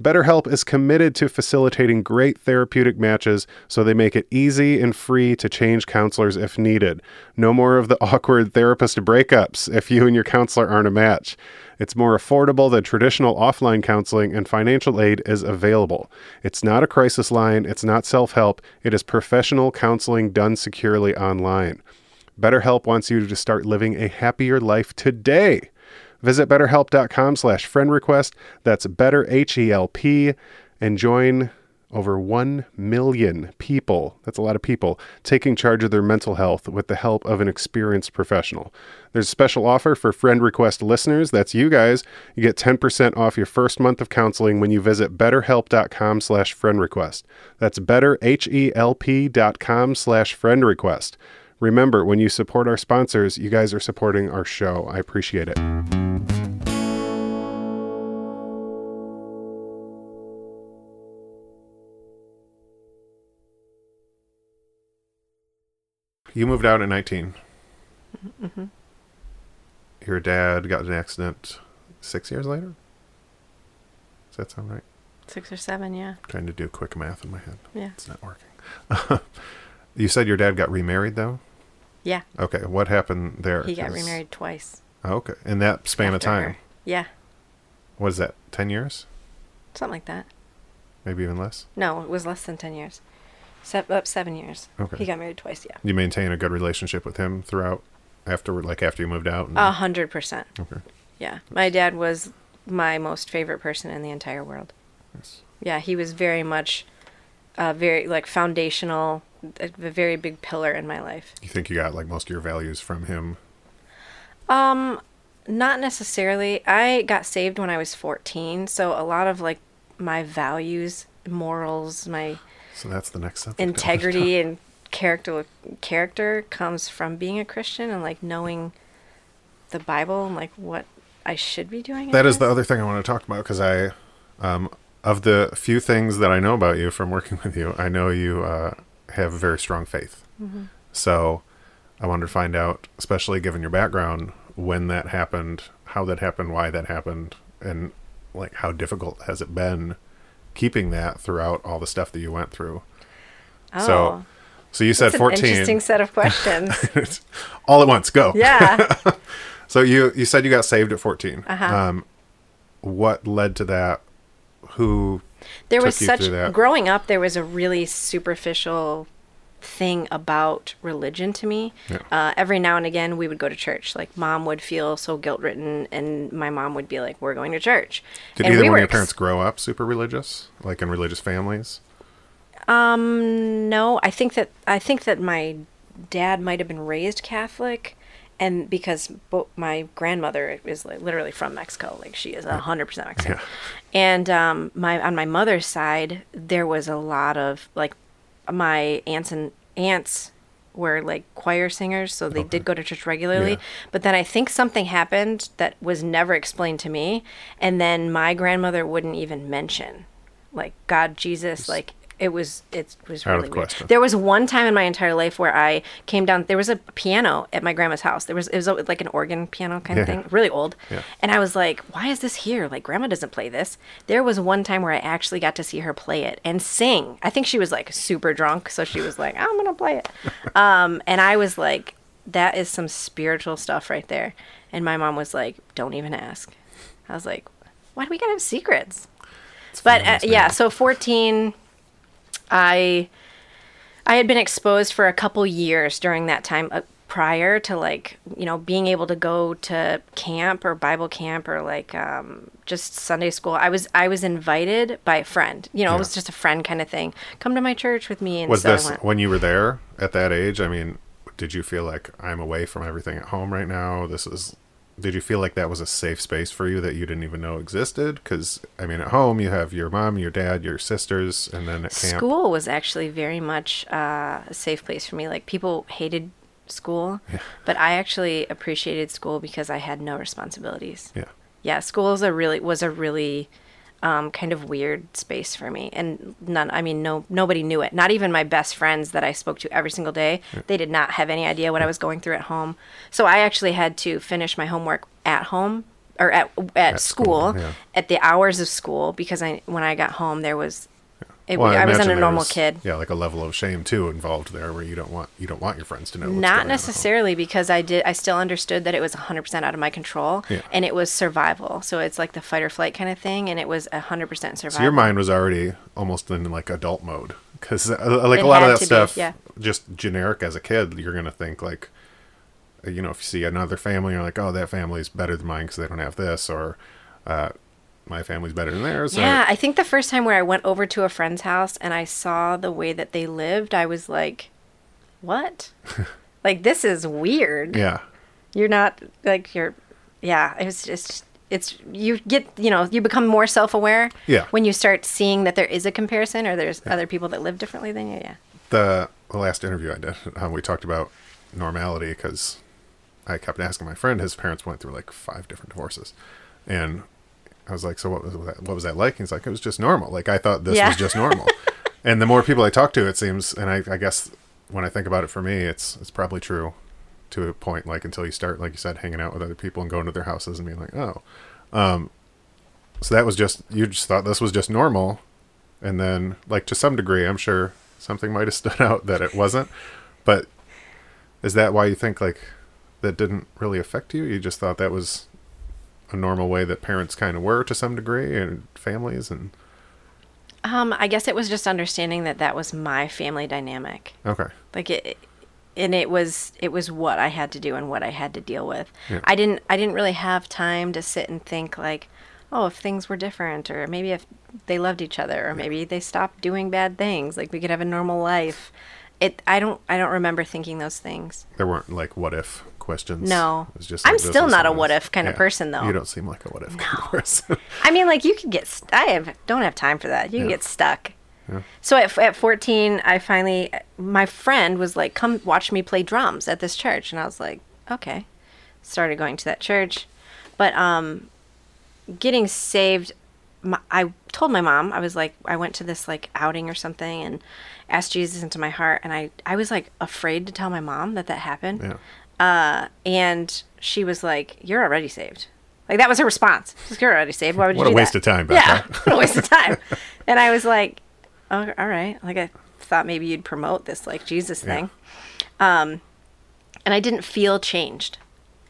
BetterHelp is committed to facilitating great therapeutic matches so they make it easy and free to change counselors if needed. No more of the awkward therapist breakups if you and your counselor aren't a match. It's more affordable than traditional offline counseling, and financial aid is available. It's not a crisis line, it's not self help, it is professional counseling done securely online. BetterHelp wants you to start living a happier life today. Visit betterhelp.com slash friend request. That's better H-E-L-P and join over 1 million people. That's a lot of people taking charge of their mental health with the help of an experienced professional. There's a special offer for friend request listeners. That's you guys. You get 10% off your first month of counseling when you visit betterhelp.com slash friend request. That's better betterhelp.com slash friend request. Remember, when you support our sponsors, you guys are supporting our show. I appreciate it. You moved out at 19. Mm-hmm. Your dad got an accident six years later? Does that sound right? Six or seven, yeah. Trying to do quick math in my head. Yeah. It's not working. you said your dad got remarried, though? Yeah. Okay. What happened there? He got remarried twice. Oh, okay. In that span of time. her. Yeah. What is that? 10 years? Something like that. Maybe even less? No, it was less than 10 years. Se- up seven years. Okay. He got married twice, yeah. You maintain a good relationship with him throughout, after, like after you moved out? A hundred percent. Okay. Yeah. My dad was my most favorite person in the entire world. Nice. Yeah, he was very much uh, very like foundational, a, a very big pillar in my life. You think you got like most of your values from him? Um, not necessarily. I got saved when I was 14, so a lot of like my values, morals, my So that's the next step. integrity and character character comes from being a Christian and like knowing the Bible and like what I should be doing. That is the other thing I want to talk about because I, um, of the few things that I know about you from working with you, I know you uh, have a very strong faith. Mm-hmm. So I wanted to find out, especially given your background, when that happened, how that happened, why that happened, and like how difficult has it been keeping that throughout all the stuff that you went through. Oh, So, so you said that's an 14. interesting set of questions. all at once, go. yeah. So you you said you got saved at 14. Uh-huh. Um, what led to that? Who? There took was you such growing up. There was a really superficial thing about religion to me. Yeah. Uh, every now and again, we would go to church. Like mom would feel so guilt ridden, and my mom would be like, "We're going to church." Did and either we one of your ex- parents grow up super religious, like in religious families? Um, no, I think that I think that my dad might have been raised Catholic, and because bo- my grandmother is like literally from Mexico, like she is a hundred percent Mexican, Yeah. and um, my on my mother's side there was a lot of like my aunts and aunts were like choir singers, so they did go to church regularly. Yeah. But then I think something happened that was never explained to me, and then my grandmother wouldn't even mention like God, Jesus, like it was it was Out of really weird. There was one time in my entire life where I came down. There was a piano at my grandma's house. There was it was like an organ piano kind of Yeah. thing, really old. Yeah. And I was like, why is this here? Like grandma doesn't play this. There was one time where I actually got to see her play it and sing. I think she was like super drunk, so she was like, I'm gonna play it. um, and I was like, that is some spiritual stuff right there. And my mom was like, don't even ask. I was like, why do we gotta have secrets? but uh, yeah, so 14, I I had been exposed for a couple years during that time uh, prior to like you know being able to go to camp or Bible camp or like um, just Sunday school. I was I was invited by a friend. You know, Yeah. it was just a friend kind of thing. Come to my church with me, and Was so this when you were there at that age? I mean, did you feel like I'm away from everything at home right now? This is did you feel like that was a safe space for you that you didn't even know existed? Because I mean, at home you have your mom, your dad, your sisters, and then at camp. School was actually very much uh, a safe place for me. Like people hated school, but I actually appreciated school because I had no responsibilities. Yeah. Yeah, school is a really was a really um, kind of weird space for me, and none. I mean, no nobody knew it. Not even my best friends that I spoke to every single day. They did not have any idea what I was going through at home. So I actually had to finish my homework at home or at at, school, school, yeah. at the hours of school because I when I got home there was. It, Well, I, wasn't a normal was- kid. Yeah, like a level of shame too involved there, where you don't want you don't want your friends to know. Not necessarily because I did. I still understood that it was 100% out of my control, Yeah. and it was survival. So it's like the fight or flight kind of thing, and it was 100% survival. So your mind was already almost in like adult mode because uh, like It a lot of that to be, stuff, yeah. just generic as a kid, you're gonna think like, you know, if you see another family, you're like, oh, that family's better than mine because they don't have this, or uh, my family's better than theirs. or- Yeah, I think the first time where I went over to a friend's house and I saw the way that they lived, I was like, "What? like this is weird." yeah, You're not like you're. Yeah, it was just. It's you get you know you become more self aware. Yeah. When you start seeing that there is a comparison or there's other people that live differently than you. Yeah. the, the last interview I did, um, we talked about normality because I kept asking my friend. His parents went through like five different divorces, and I was like, "So what was that? What was that like?" He's like, "It was just normal. Like I thought this Yeah. was just normal." and the more people I talk to, it seems, and I, I guess when I think about it, for me, it's it's probably true to a point. Like until you start, like you said, hanging out with other people and going to their houses and being like, "Oh." Um, so that was just you just thought this was just normal, and then like to some degree, I'm sure something might have stood out that it wasn't. But is that why you think like that didn't really affect you? You just thought that was a normal way that parents kind of were to some degree and families and Um, I guess it was just understanding that that was my family dynamic. okay. Like it, and it was it was what I had to do and what I had to deal with. Yeah. I didn't I didn't really have time to sit and think like, oh, if things were different, or maybe if they loved each other, or maybe they stopped doing bad things, like we could have a normal life. It I don't I don't remember thinking those things. There weren't like what if questions. No. Just I'm still not a what if kind of person, though. You don't seem like a what if kind of person. I mean, like you could get. St- I have don't have time for that. You can Yeah. get stuck. Yeah. So at, at 14, I finally, my friend was like, "Come watch me play drums at this church," and I was like, "Okay." Started going to that church, but um, getting saved. My, I told my mom I was like, I went to this like outing or something and asked Jesus into my heart, and I I was like afraid to tell my mom that that happened yeah. Uh, and she was like, "You're already saved." Like that was her response. Like, You're already saved. Why would you What a waste that?" of time, Yeah, what a waste of time. And I was like, "Oh, all right." Like I thought maybe you'd promote this like Jesus Yeah. thing, um, and I didn't feel changed.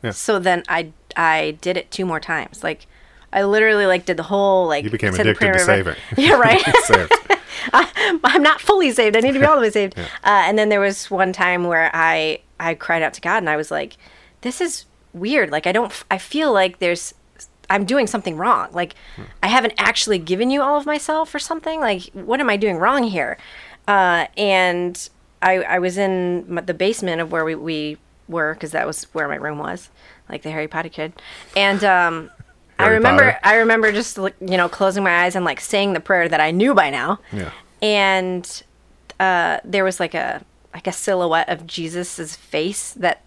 Yeah. So then I I did it two more times. Like I literally like did the whole like You became addicted to prayer- saving. Yeah, right. Saved. I'm not fully saved. I need to be all the way saved. Uh, and then there was one time where I I cried out to God and I was like, "This is weird. Like I don't. I feel like there's. I'm doing something wrong. Like I haven't actually given you all of myself or something. Like what am I doing wrong here?" Uh, and I I was in the basement of where we we were because that was where my room was, like the Harry Potter kid, and um. I remember Potter. I remember just you know closing my eyes and like saying the prayer that I knew by now Yeah. and uh, there was like a like a silhouette of Jesus's face that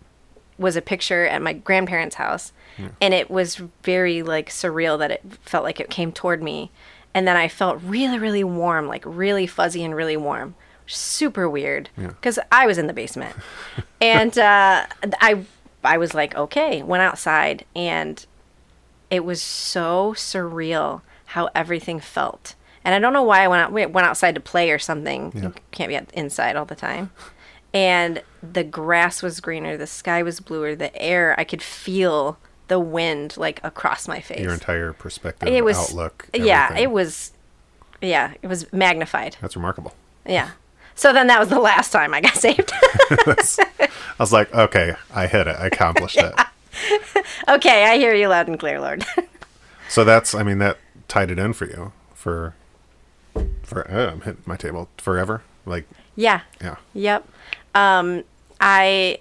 was a picture at my grandparents' house, and it was very like surreal that it felt like it came toward me, and then I felt really really warm, like really fuzzy and really warm, super weird because I was in the basement, and uh, I I was like okay, went outside and it was so surreal how everything felt. And I don't know why I went out, went outside to play or something. You can't be inside all the time. And the grass was greener, the sky was bluer, the air, I could feel the wind like across my face. Your entire perspective, it was outlook. Yeah, it was yeah, it was magnified. That's remarkable. Yeah. So then that was the last time I got saved. I was like, okay, I hit it. I accomplished it. okay, I hear you loud and clear, Lord. So that's, I mean, that tied it in for you for, for, uh, I'm hitting my table forever. Like, yeah. yeah. Yep. Um, I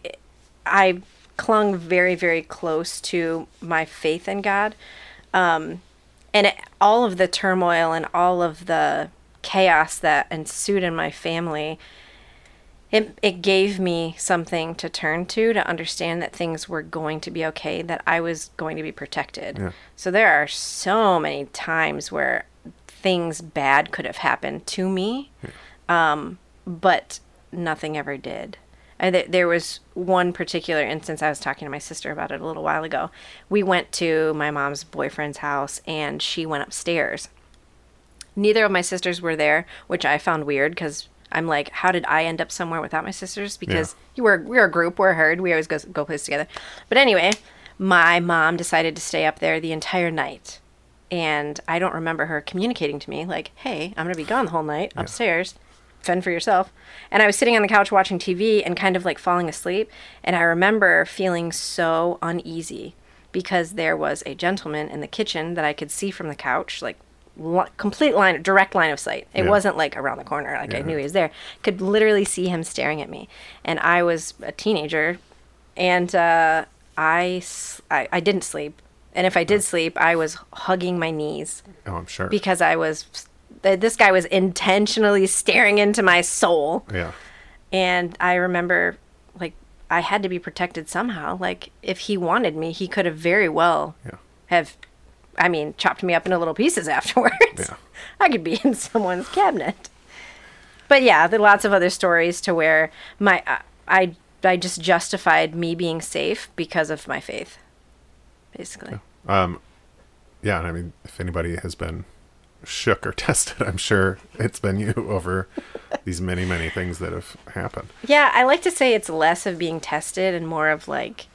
I clung very, very close to my faith in God. Um, and it, all of the turmoil and all of the chaos that ensued in my family, it, it gave me something to turn to to understand that things were going to be okay, that I was going to be protected. Yeah. So there are so many times where things bad could have happened to me, um, but nothing ever did. And th- there was one particular instance I was talking to my sister about it a little while ago. We went to my mom's boyfriend's house and she went upstairs. Neither of my sisters were there, which I found weird because I'm like, how did I end up somewhere without my sisters? Because you were we're a group, we're a herd, we always go go places together. But anyway, my mom decided to stay up there the entire night, and I don't remember her communicating to me like, "Hey, I'm gonna be gone the whole night upstairs. Fend for yourself." And I was sitting on the couch watching TV and kind of like falling asleep, and I remember feeling so uneasy because there was a gentleman in the kitchen that I could see from the couch, like li- complete line, direct line of sight. It Yeah. wasn't like around the corner, like I knew he was there. Could literally see him staring at me, and I was a teenager, and uh, I didn't sleep, and if I did sleep, I was hugging my knees Oh, I'm sure. because I was. Th- This guy was intentionally staring into my soul, yeah. and I remember, like, I had to be protected somehow. Like, if he wanted me, he could have very well Yeah. have, I mean, chopped me up into little pieces afterwards. Yeah. I could be in someone's cabinet. But yeah, there are lots of other stories to where my I I, I just justified me being safe because of my faith, basically. Um, yeah, and I mean, if anybody has been shook or tested, I'm sure it's been you over these many, many things that have happened. Yeah, I like to say it's less of being tested and more of like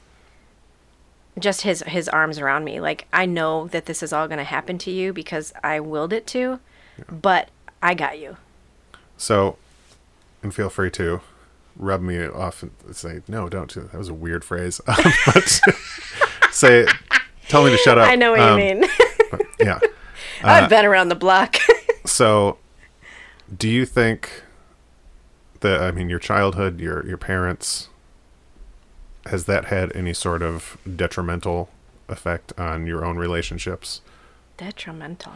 just his his arms around me. Like I know that this is all going to happen to you because I willed it to, but I got you. So, and feel free to rub me off and say, no, don't do that. That was a weird phrase. Um, but say, tell me to shut up. I know what Um, you mean. Yeah. I've been around the block. So, do you think that, I mean, your childhood, your, your parents, has that had any sort of detrimental effect on your own relationships? Detrimental.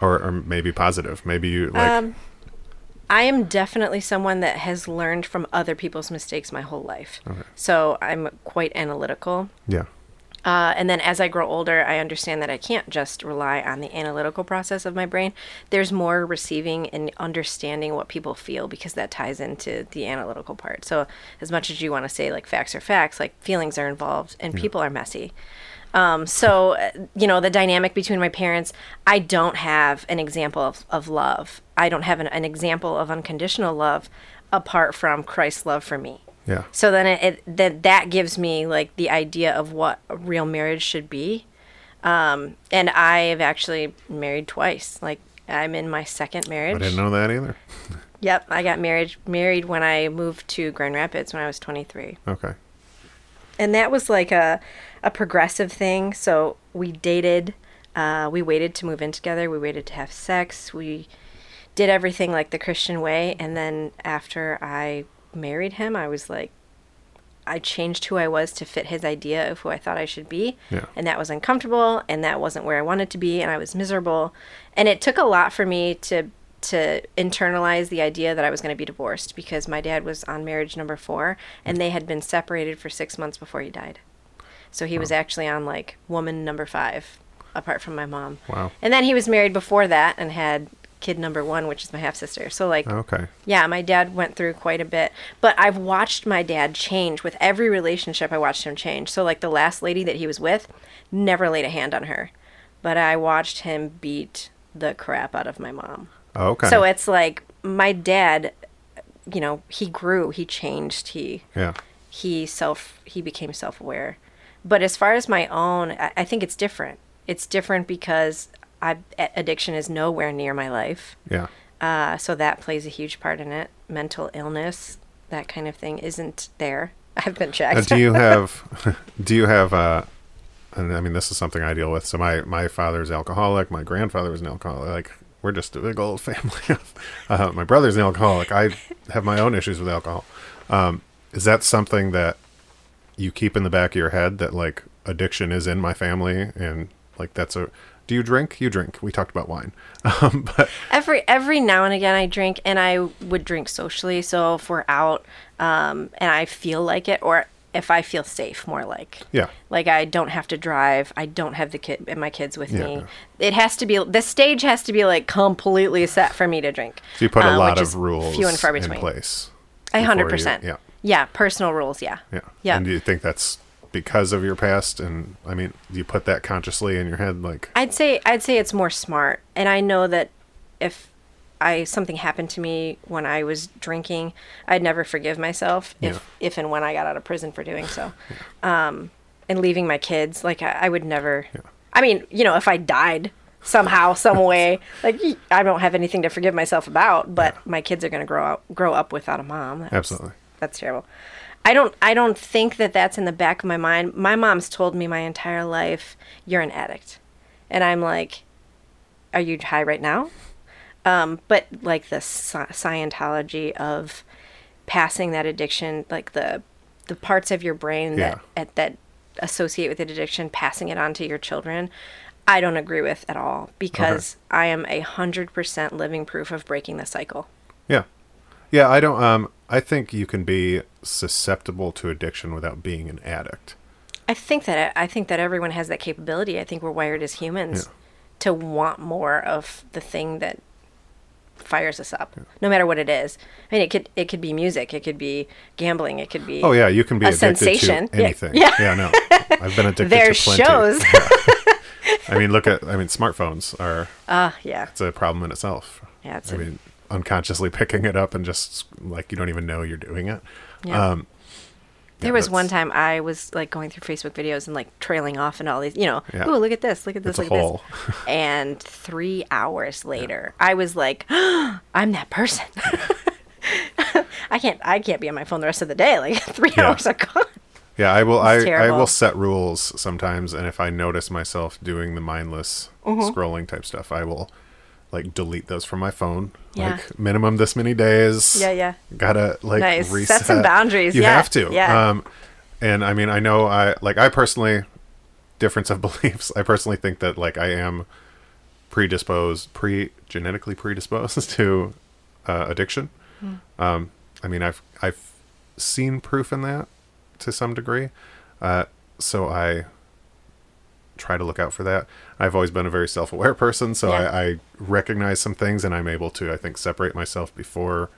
Or, or maybe positive? Maybe you, like, Um, I am definitely someone that has learned from other people's mistakes my whole life. So I'm quite analytical. yeah. Uh, and then as I grow older, I understand that I can't just rely on the analytical process of my brain. There's more receiving and understanding what people feel because that ties into the analytical part. So, as much as you want to say like facts are facts, like feelings are involved and people are messy. Um, so, uh, you know, the dynamic between my parents, I don't have an example of, of love. I don't have an, an example of unconditional love apart from Christ's love for me. Yeah. So then it, it that that gives me like the idea of what a real marriage should be. Um, and I've actually married twice. Like I'm in my second marriage. I didn't know that either. Yep, I got married married when I moved to Grand Rapids when I was 23. Okay. And that was like a a progressive thing. So we dated, uh, we waited to move in together, we waited to have sex, we did everything like the Christian way, and then after I married him, I was like I changed who I was to fit his idea of who I thought I should be. Yeah. And that was uncomfortable and that wasn't where I wanted to be and I was miserable. And it took a lot for me to to internalize the idea that I was going to be divorced because my dad was on marriage number 4 and they had been separated for 6 months before he died. So he was actually on like woman number 5 apart from my mom. Wow. And then he was married before that and had kid number 1 which is my half sister. So like Okay. yeah, my dad went through quite a bit, but I've watched my dad change with every relationship. I watched him change. So, like the last lady that he was with, never laid a hand on her, but I watched him beat the crap out of my mom. Okay. So it's like my dad, you know, he grew, he changed, he yeah. he self he became self aware. But as far as my own, I, I think it's different. It's different because I addiction is nowhere near my life. Yeah. Uh, so that plays a huge part in it. Mental illness, that kind of thing, isn't there. I've been checked. do you have do you have uh and I mean this is something I deal with. So my my father's alcoholic, my grandfather was an alcoholic. Like we're just a big old family. uh, my brother's an alcoholic. I have my own issues with alcohol. Um, is that something that you keep in the back of your head that like addiction is in my family and like that's a do you drink you drink we talked about wine um, but Every every now and again I drink, and I would drink socially. So if we're out, um, and I feel like it, or if I feel safe, more like yeah like I don't have to drive, I don't have the kid and my kids with Yeah, me. It has to be the stage has to be like completely set for me to drink. so you put a uh, lot of rules few and far in between. place A hundred percent. yeah Yeah, personal rules. Yeah. yeah Yeah. and do you think that's because of your past and i mean you put that consciously in your head like I'd say I'd say it's more smart, and I know that if I something happened to me when I was drinking, I'd never forgive myself if Yeah. if and when I got out of prison for doing so, um, and leaving my kids. Like I, I would never. I mean, you know, if I died somehow, some way, like I don't have anything to forgive myself about. But my kids are going to grow up grow up without a mom. That's- absolutely that's terrible. I don't I don't think that that's in the back of my mind. My mom's told me my entire life, you're an addict. And I'm like, are you high right now? Um, but like the sci- Scientology of passing that addiction, like the the parts of your brain that at, that associate with the addiction, passing it on to your children, I don't agree with at all because I am a hundred percent living proof of breaking the cycle. Yeah. Yeah, I don't um I think you can be susceptible to addiction without being an addict. I think that I think that everyone has that capability. I think we're wired as humans Yeah. to want more of the thing that fires us up, no matter what it is. I mean, it could it could be music, it could be gambling, it could be Oh yeah, you can be A addicted sensation. to Yeah. anything. Yeah. no. I've been addicted There's to plenty. shows. I mean, look at I mean, smartphones are Ah, yeah, it's a problem in itself. yeah. It's I a, mean, unconsciously picking it up and just like you don't even know you're doing it. yeah. Um, there yeah, was one time I was like going through Facebook videos and like trailing off and all these, you know, Yeah. ooh, look at this, look at this, It's look at this. and three hours later, I was like, I'm that person. I can't, I can't be on my phone the rest of the day. Like three Yeah. hours are gone. Yeah, I will. I, I will set rules sometimes, and if I notice myself doing the mindless Mm-hmm. scrolling type stuff, I will like delete those from my phone. Yeah. Like minimum this many days. Yeah, yeah. Gotta like Nice. Set reset. some boundaries, You yeah, have to. yeah. Um, and I mean, I know I like I personally difference of beliefs. I personally think that like I am predisposed, pre genetically predisposed to uh, addiction. Hmm. Um, I mean, I've I've seen proof in that to some degree, uh, so I try to look out for that. I've always been a very self-aware person, so Yeah. I, I recognize some things, and I'm able to, I think, separate myself before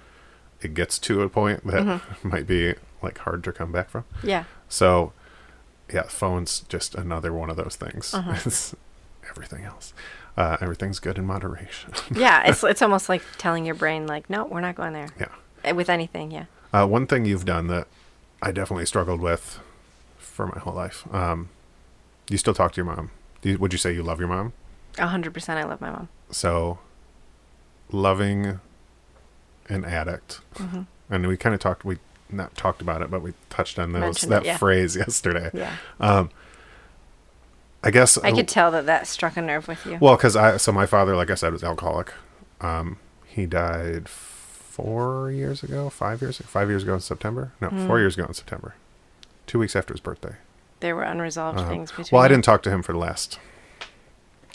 it gets to a point that Mm-hmm. might be like hard to come back from. Yeah. So, yeah, phone's just another one of those things. Uh-huh. It's everything else. Uh, everything's good in moderation. Yeah. It's, it's almost like telling your brain, like, no, we're not going there yeah. Uh, with anything. Yeah. Uh, one thing you've done that I definitely struggled with for my whole life. Um, you still talk to your mom. Do you, would you say you love your mom? A hundred percent. I love my mom. So, loving an addict, Mm-hmm. and we kind of talked. We not talked about it, but we touched on those Mentioned that it, yeah. phrase yesterday. Yeah. I guess I could tell that that struck a nerve with you. Well, because I so my father, like I said, was alcoholic. Um, he died four years ago, five years, five years ago in September. No, Hmm. four years ago in September. Two weeks after his birthday. There were unresolved Um, things between well, I didn't talk to him for the last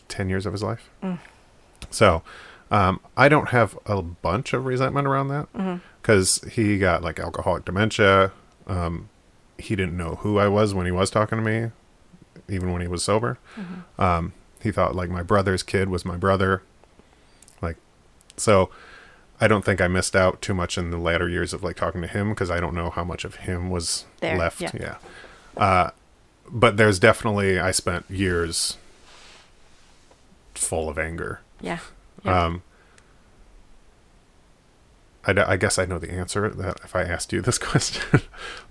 ten years of his life. Mm. So, um, I don't have a bunch of resentment around that Mm-hmm. because he got like alcoholic dementia. Um, he didn't know who I was when he was talking to me, even when he was sober. Mm-hmm. Um, he thought like my brother's kid was my brother. Like, so I don't think I missed out too much in the latter years of like talking to him because I don't know how much of him was There, left. yeah. yeah. Uh, but there's definitely I spent years full of anger. Yeah. yeah. Um, I, I guess I know the answer that if I asked you this question,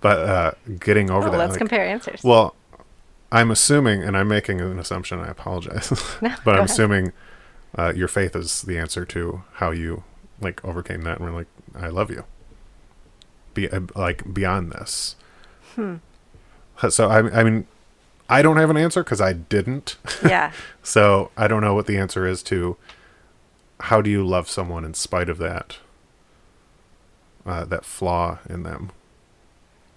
but uh, getting over Oh, that. let's like- compare answers. Well, I'm assuming, and I'm making an assumption. I apologize, No, but I'm ahead. assuming uh, your faith is the answer to how you like overcame that. And we're like, I love you. Be uh, like beyond this. Hmm. So I, I mean, I don't have an answer because I didn't. yeah. So I don't know what the answer is to how do you love someone in spite of that uh, that flaw in them.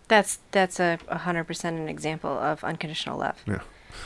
That's that's a hundred percent an example of unconditional love. Yeah.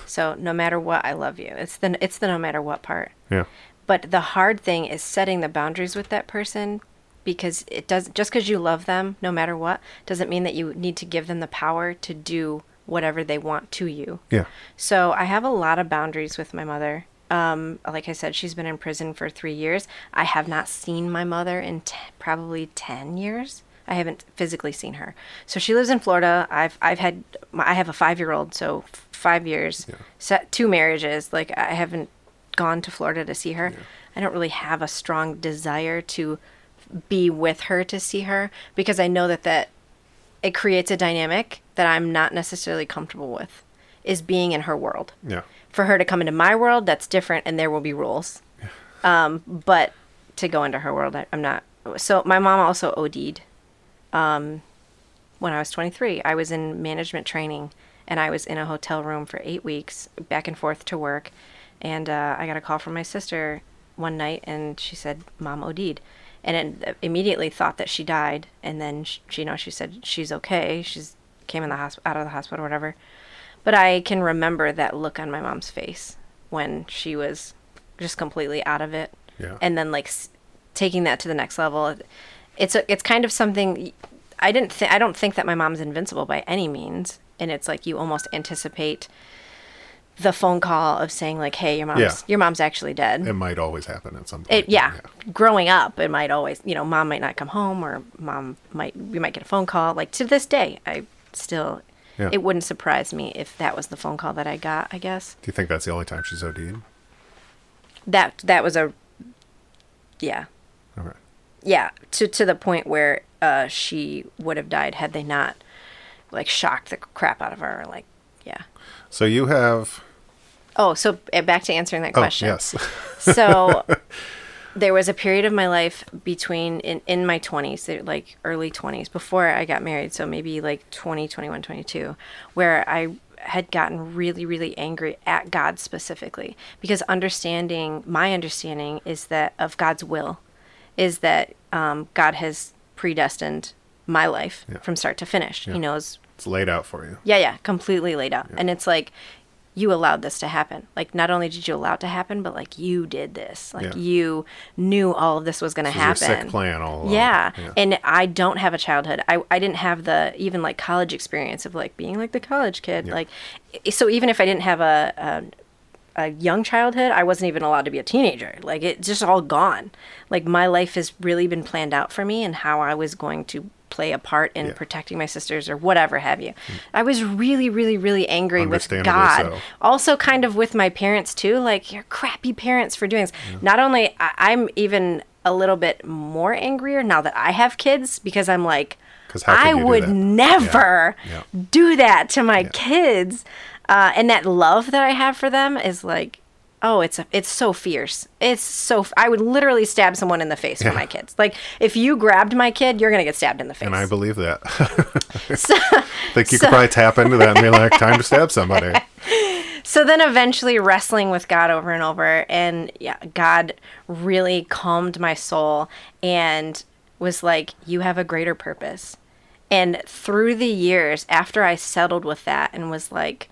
So no matter what, I love you. It's the it's the no matter what part. Yeah. But the hard thing is setting the boundaries with that person because it does just because you love them no matter what doesn't mean that you need to give them the power to do whatever they want to you. Yeah. So I have a lot of boundaries with my mother. Um, like I said, she's been in prison for three years. I have not seen my mother in t- probably ten years. I haven't physically seen her. So she lives in Florida. I've I've had I have a five year old, so f- five years, Yeah. set two marriages. Like I haven't gone to Florida to see her. Yeah. I don't really have a strong desire to be with her to see her because I know that that it creates a dynamic that I'm not necessarily comfortable with. Is being in her world Yeah. for her to come into my world, that's different, and there will be rules. Um, but to go into her world, I, I'm not. So my mom also OD'd um, when I was 23. I was in management training, and I was in a hotel room for eight weeks, back and forth to work. And uh, I got a call from my sister one night, and she said, "Mom OD'd." And it immediately thought that she died, and then she, you know she said she's okay. She's came in the hosp- out of the hospital, or whatever. But I can remember that look on my mom's face when she was just completely out of it. Yeah. And then like s- taking that to the next level. It's a, it's kind of something I didn't th- I don't think that my mom's invincible by any means. And it's like you almost anticipate the phone call of saying like, "Hey, your mom's Yeah. your mom's actually dead." It might always happen at some point. It, yeah. Growing up, it might always, you know, mom might not come home or mom might, we might get a phone call. Like to this day, I still, Yeah. it wouldn't surprise me if that was the phone call that I got, I guess. Do you think that's the only time she's OD'd? That, that was a, yeah. Okay. Yeah. To, to the point where uh, she would have died had they not like shocked the crap out of her. Like, yeah. So you have. Oh, so uh, back to answering that question. Oh, question. yes. so there was a period of my life between in, in my 20s like early 20s before i got married so maybe like 20 21 22 where i had gotten really really angry at god specifically because understanding my understanding is that of god's will is that um, god has predestined my life Yeah. from start to finish Yeah. he knows it's laid out for you. yeah, yeah, completely laid out. And it's like you allowed this to happen. Like not only did you allow it to happen, but like you did this. Like Yeah. you knew all of this was going to happen. sick plan all along. Yeah. Yeah. And I don't have a childhood. I, I didn't have the even like college experience of like being like the college kid. Yeah. Like so even if I didn't have a, a a young childhood, I wasn't even allowed to be a teenager. Like it's just all gone. Like my life has really been planned out for me and how I was going to play a part in Yeah. protecting my sisters or whatever have you. I was really, really, really angry with God. so. Also, kind of with my parents too. Like you're crappy parents for doing this. Not only I, I'm even a little bit more angrier now that I have kids because I'm like. I would never Yeah. do that to my kids. Uh, and that love that I have for them is like, oh, it's a, it's so fierce. It's so. F- I would literally stab someone in the face Yeah. for my kids. Like if you grabbed my kid, you're gonna get stabbed in the face. And I believe that. so, think you So- could probably tap into that and be like, time to stab somebody. so then eventually wrestling with God over and over, and yeah, God really calmed my soul and was like, you have a greater purpose. And through the years, after I settled with that and was like,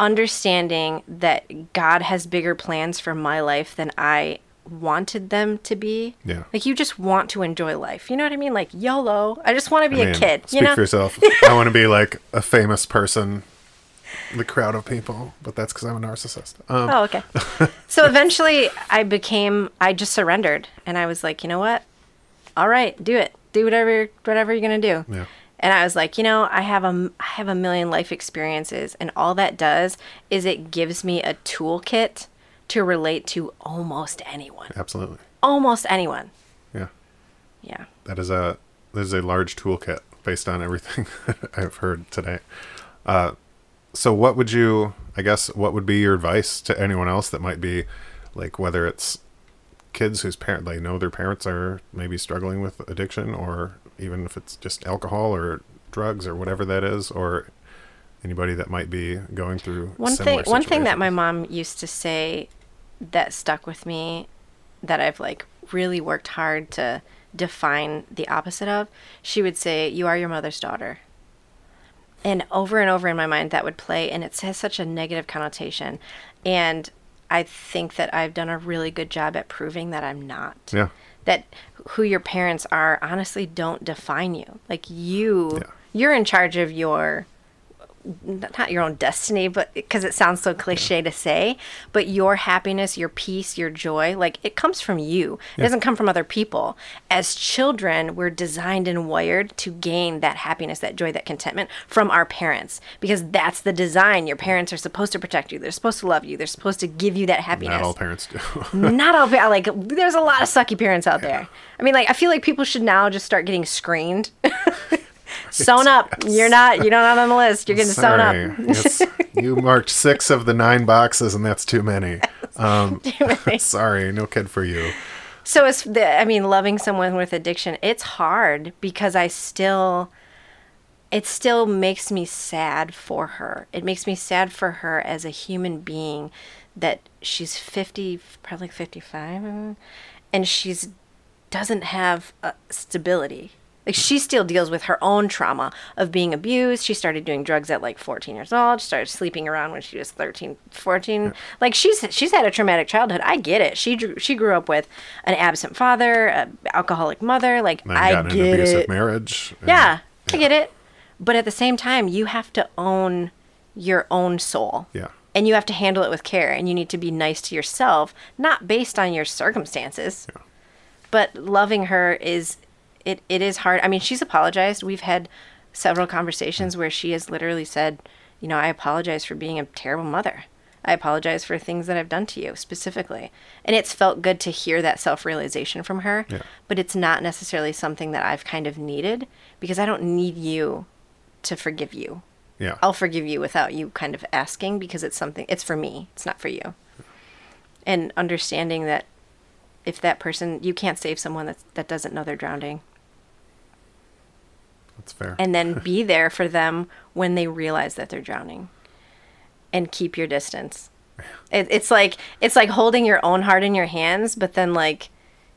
understanding that God has bigger plans for my life than I wanted them to be. Yeah. Like you just want to enjoy life. You know what I mean? Like YOLO. I just want to be I a mean, kid. Speak you know? for yourself. I want to be like a famous person, the crowd of people, but that's because I'm a narcissist. Um, Oh, okay. so eventually I became I just surrendered and I was like, you know what? All right, do it. Do whatever whatever you're going to do. Yeah. And I was like, you know, I have a I have a million life experiences and all that does is it gives me a toolkit to relate to almost anyone. Absolutely. Almost anyone. Yeah. Yeah. That is a that is a large toolkit based on everything I've heard today. Uh, so, what would you? I guess what would be your advice to anyone else that might be like whether it's kids whose parent they know their parents are maybe struggling with addiction, or even if it's just alcohol or drugs or whatever that is, or anybody that might be going through One thing one thing that my mom used to say that stuck with me that I've like really worked hard to define the opposite of, she would say, "You are your mother's daughter." And over and over in my mind, that would play, and it has such a negative connotation. And I think that I've done a really good job at proving that I'm not. Yeah. That who your parents are honestly don't define you. Like you, Yeah. you're in charge of your not your own destiny, but because it sounds so cliche to say, but your happiness, your peace, your joy, like it comes from you. It doesn't come from other people. As children, we're designed and wired to gain that happiness, that joy, that contentment from our parents because that's the design. Your parents are supposed to protect you. They're supposed to love you. They're supposed to give you that happiness Not all parents do. not all like there's a lot of sucky parents out there. I mean, like I feel like people should now just start getting screened. sewn up. You're not. You're not have on the list. You're getting sewn up. Yes, you marked six of the nine boxes, and that's too many. Um, sorry, no kid for you. So it's the. I mean, loving someone with addiction. It's hard because I still. It still makes me sad for her. It makes me sad for her as a human being that she's 50, probably 55, and she's doesn't have uh, stability. Like she still deals with her own trauma of being abused. She started doing drugs at like 14 years old. She started sleeping around when she was 13, 14. Like she's she's had a traumatic childhood. I get it. She drew, she grew up with an absent father, an alcoholic mother. Like I got in an get abusive it. marriage. and- Yeah, I get it. But at the same time, you have to own your own soul. Yeah. And you have to handle it with care and you need to be nice to yourself, not based on your circumstances. yeah. But loving her is it, it is hard. I mean, she's apologized. We've had several conversations where she has literally said, you know, I apologize for being a terrible mother. I apologize for things that I've done to you specifically. And it's felt good to hear that self realization from her. Yeah. But it's not necessarily something that I've kind of needed because I don't need you to forgive you. Yeah. I'll forgive you without you kind of asking because it's something, it's for me, it's not for you. And understanding that if that person, you can't save someone that, that doesn't know they're drowning. That's fair. And then be there for them when they realize that they're drowning and keep your distance. It, it's like it's like holding your own heart in your hands, but then like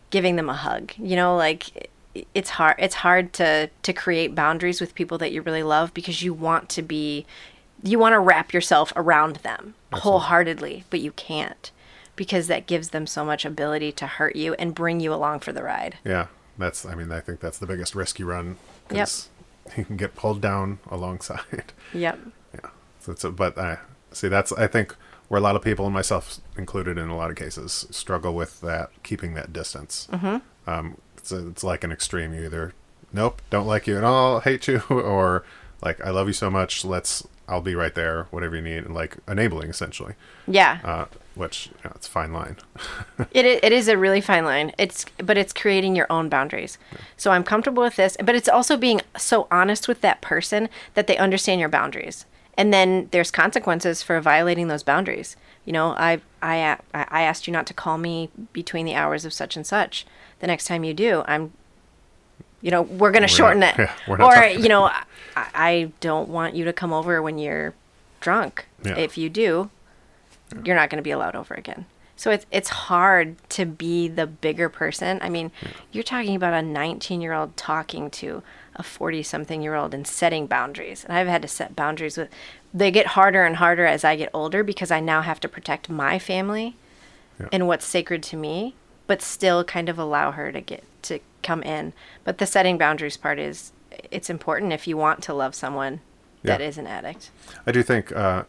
giving them a hug. You know, like it- it's hard. It's hard to to create boundaries with people that you really love because you want to be, you want to wrap yourself around them wholeheartedly, but you can't because that gives them so much ability to hurt you and bring you along for the ride. yeah. That's. I mean, I think that's the biggest risk you run. Yep. You can get pulled down alongside. Yep. Yeah. So it's a, but I see that's I think where a lot of people and myself included in a lot of cases struggle with that keeping that distance. Mm-hmm. Um, it's a, it's like an extreme. You either nope, don't like you at all, hate you, or like I love you so much. Let's I'll be right there, whatever you need, and like enabling essentially. Yeah. Uh, which you know, it's a fine line. It, it is a really fine line. It's but it's creating your own boundaries. So I'm comfortable with this, but it's also being so honest with that person that they understand your boundaries. And then there's consequences for violating those boundaries. You know, I I I asked you not to call me between the hours of such and such. The next time you do, I'm you know, we're going to shorten not- it. yeah, or, you know, I, I don't want you to come over when you're drunk. Yeah. If you do, you're not going to be allowed over again. So it's it's hard to be the bigger person. I mean, you're talking about a 19 year old talking to a 40 something year old and setting boundaries. And I've had to set boundaries with. They get harder and harder as I get older because I now have to protect my family Yeah. and what's sacred to me, but still kind of allow her to get to come in. But the setting boundaries part is it's important if you want to love someone that Yeah. is an addict. I do think, uh,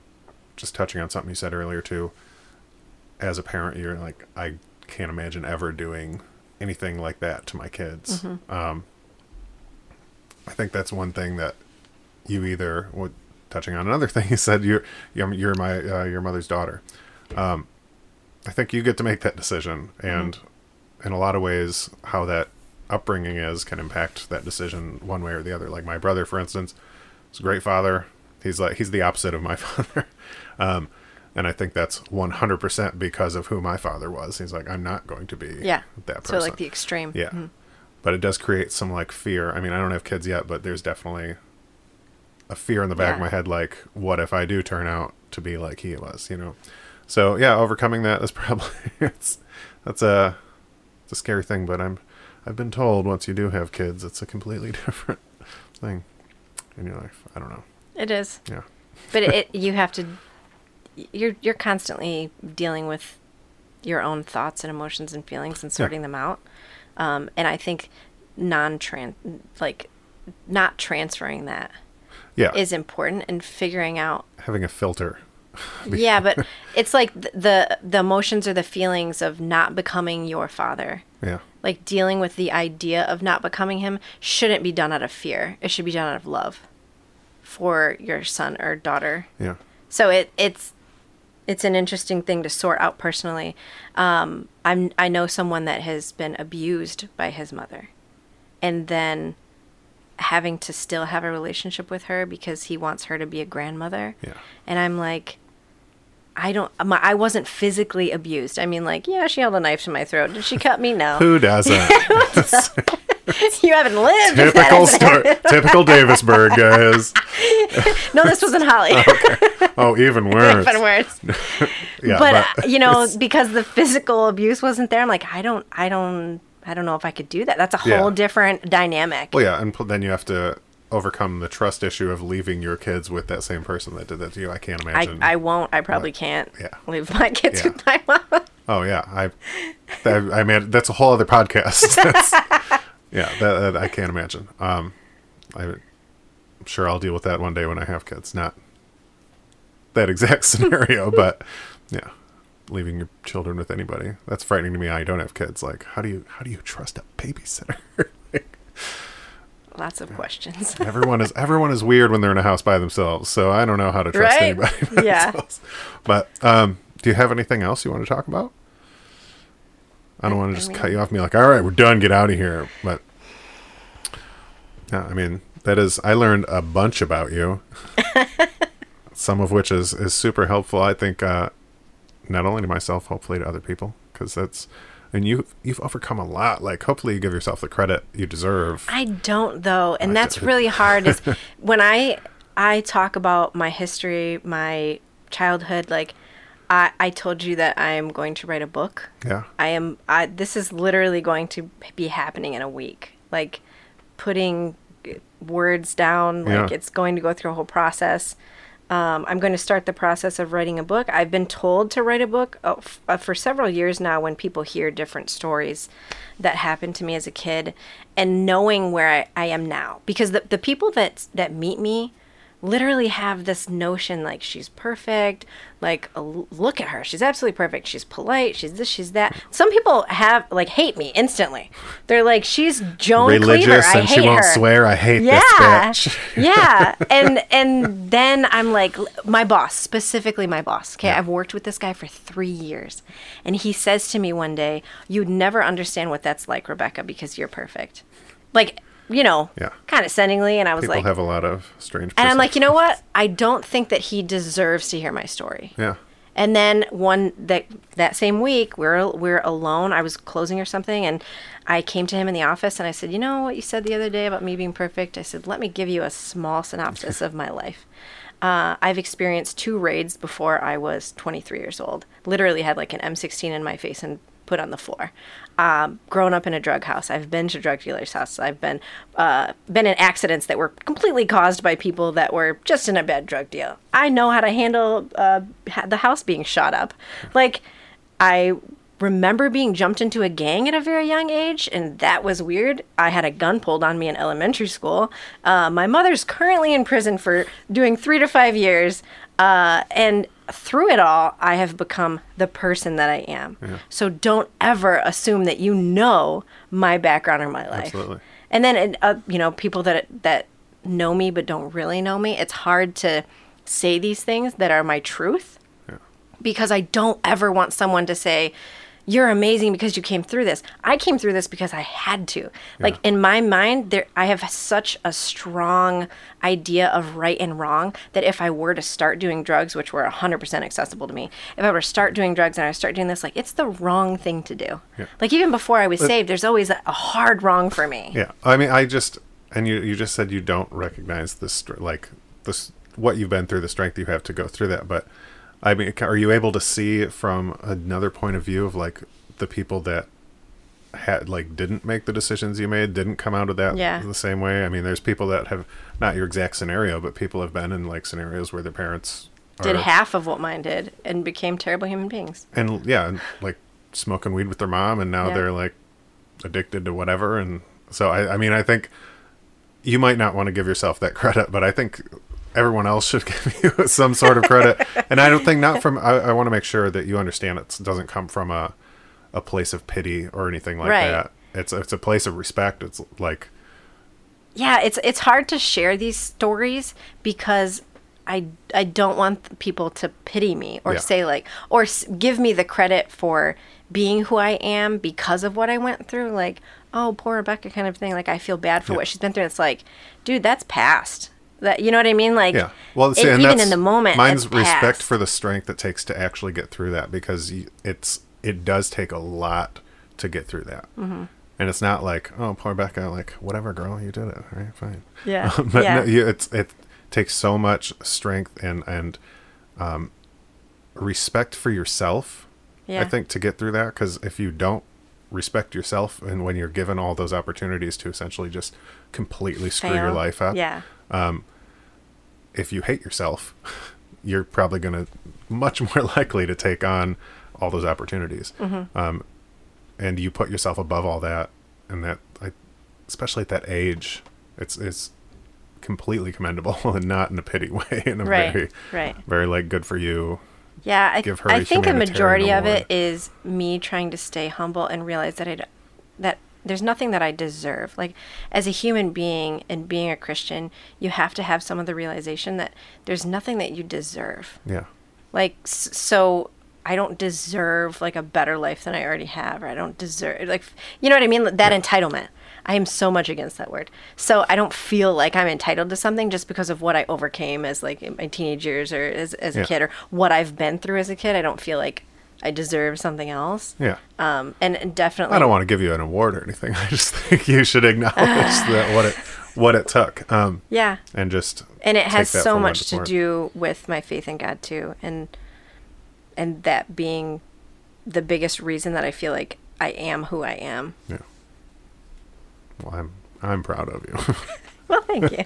just touching on something you said earlier too, as a parent, you're like, I can't imagine ever doing anything like that to my kids. Um, I think that's one thing that you either, what, touching on another thing you said, you're, you're, you're my, uh, your mother's daughter. Um, I think you get to make that decision. And in a lot of ways, how that upbringing is can impact that decision one way or the other. Like my brother, for instance, is a great father. He's like he's the opposite of my father, um, and I think that's one hundred percent because of who my father was. He's like I'm not going to be Yeah. that person. So like the extreme. yeah, but it does create some like fear. I mean, I don't have kids yet, but there's definitely a fear in the back of my head. Like, what if I do turn out to be like he was? You know. So yeah, overcoming that is probably it's that's a it's a scary thing. But I'm I've been told once you do have kids, it's a completely different thing in your life. I don't know. It is. Yeah. But it you have to you're you're constantly dealing with your own thoughts and emotions and feelings and sorting them out. Um, and I think non trans like not transferring that Yeah. is important and figuring out Having a filter. yeah but it's like th- the the emotions or the feelings of not becoming your father Yeah. like dealing with the idea of not becoming him shouldn't be done out of fear it should be done out of love for your son or daughter Yeah. so it it's it's an interesting thing to sort out personally um i'm i know someone that has been abused by his mother and then having to still have a relationship with her because he wants her to be a grandmother Yeah. and i'm like I don't. My, I wasn't physically abused. I mean, like, yeah, she held a knife to my throat. Did she cut me? No. Who doesn't? you haven't lived. Typical story. Typical Davisburg, guys. No, this wasn't Holly. Oh, even worse. Even worse. Yeah, but, uh, you know, because the physical abuse wasn't there, I'm like, I don't, I don't, I don't know if I could do that. That's a whole Yeah. different dynamic. Well, yeah, and then you have to overcome the trust issue of leaving your kids with that same person that did that to you. I can't imagine. I won't. I probably can't yeah. leave my kids Yeah. with my mom. oh yeah, I, I, I mean that's a whole other podcast. Yeah, that, that I can't imagine. Um, I, I'm sure I'll deal with that one day when I have kids. Not that exact scenario, but yeah, leaving your children with anybody that's frightening to me. I don't have kids. Like, how do you how do you trust a babysitter? Lots of questions. everyone is everyone is weird when they're in a house by themselves. So I don't know how to trust Right? anybody. Yeah. themselves. But um, do you have anything else you want to talk about? I don't want to just mean- cut you off and be like, all right, we're done, get out of here. But yeah, I mean, that is, I learned a bunch about you, some of which is, is super helpful. I think, uh, not only to myself, hopefully to other people, because that's, and you, you've overcome a lot. Like, hopefully you give yourself the credit you deserve. I don't though, and I that's do. really hard. Is when I I talk about my history, my childhood. Like I I told you that I am going to write a book. yeah. I am. I this is literally going to be happening in a week. Like putting words down. Like Yeah. it's going to go through a whole process. Um, I'm going to start the process of writing a book. I've been told to write a book uh, f- uh, for several years now when people hear different stories that happened to me as a kid and knowing where I, I am now. Because the, the people that, that meet me literally have this notion like she's perfect like look at her. She's absolutely perfect. She's polite. She's this she's that. Some people have like hate me instantly. They're like she's June Religious Cleaver. I and hate she won't her. swear. I hate yeah. this bitch. yeah. And and then i'm like my boss specifically my boss okay? I've worked with this guy for three years and he says to me one day you'd never understand what that's like rebecca because you're perfect. Like you know Yeah. condescendingly and i was like, People like have a lot of strange. and I'm like, you know what? I don't think that he deserves to hear my story. Yeah. And then one that that same week, we're we're alone. I was closing or something, and I came to him in the office and I said, "You know what you said the other day about me being perfect?" I said, "Let me give you a small synopsis of my life." Uh, I've experienced two raids before I was 23 years old. Literally had like an M16 in my face and put on the floor. Um, grown up in a drug house, I've been to drug dealers' houses. I've been uh, been in accidents that were completely caused by people that were just in a bad drug deal. I know how to handle uh, the house being shot up. Like I remember being jumped into a gang at a very young age, and that was weird. I had a gun pulled on me in elementary school. Uh, my mother's currently in prison for doing three to five years. Uh, and through it all, I have become the person that I am. So don't ever assume that you know my background or my life. Absolutely. And then, uh, you know, people that that know me but don't really know me, it's hard to say these things that are my truth Yeah. because I don't ever want someone to say, "You're amazing because you came through this." I came through this because I had to. Like in my mind, there I have such a strong idea of right and wrong that if I were to start doing drugs, which were 100% accessible to me, if I were to start doing drugs and I start doing this, like it's the wrong thing to do. Yeah. Like even before I was saved, there's always a, a hard wrong for me. Yeah, I mean, I just and you you just said you don't recognize this like this what you've been through, the strength you have to go through that. But I mean, are you able to see from another point of view of like the people that had like didn't make the decisions you made, didn't come out of that Yeah. the same way. I mean, there's people that have not your exact scenario, but people have been in like scenarios where their parents Did are- half of what mine did and became terrible human beings. and yeah, and, like smoking weed with their mom, and now Yeah. they're like addicted to whatever. And so I, I mean, I think you might not want to give yourself that credit, but I think everyone else should give you some sort of credit. and I don't think not from. I, I want to make sure that you understand it doesn't come from a a place of pity or anything like Right. that. It's it's a place of respect. It's like yeah it's it's hard to share these stories because i i don't want people to pity me or Yeah. say like or s- give me the credit for being who i am because of what i went through like oh poor rebecca kind of thing like i feel bad for Yeah. what she's been through it's like dude that's past that you know what i mean like Yeah. Well, it- and even in the moment mine's respect for the strength it takes to actually get through that because it's it does take a lot to get through that. Mm-hmm. And it's not like, oh, poor Becca, like whatever, girl, you did it, all right, fine. Yeah. but Yeah. no, you, it's it takes so much strength and and um, respect for yourself. yeah I think to get through that because if you don't respect yourself and when you're given all those opportunities to essentially just completely screw your life up, yeah if you hate yourself, you're probably going to much more likely to take on all those opportunities. Mm-hmm. Um, and you put yourself above all that, and that, I, especially at that age, it's it's completely commendable and not in a pity way. In a Right, very, right. very like good for you. Yeah, I, give her I think a majority of it is me trying to stay humble and realize that I that there's nothing that I deserve. Like as a human being and being a Christian, you have to have some of the realization that there's nothing that you deserve. Yeah, Like so I don't deserve like a better life than I already have or I don't deserve like you know what I mean that entitlement. I am so much against that word. So I don't feel like I'm entitled to something just because of what I overcame as like in my teenage years or as as Yeah. a kid or what I've been through as a kid. I don't feel like I deserve something else. yeah. Um and, and definitely I don't want to give you an award or anything. I just think you should acknowledge that what it what it took. Um, Yeah. and just and it has so much to do with my faith in God too and and that being the biggest reason that I feel like I am who I am. Yeah. Well, I'm I'm proud of you. Well, thank you.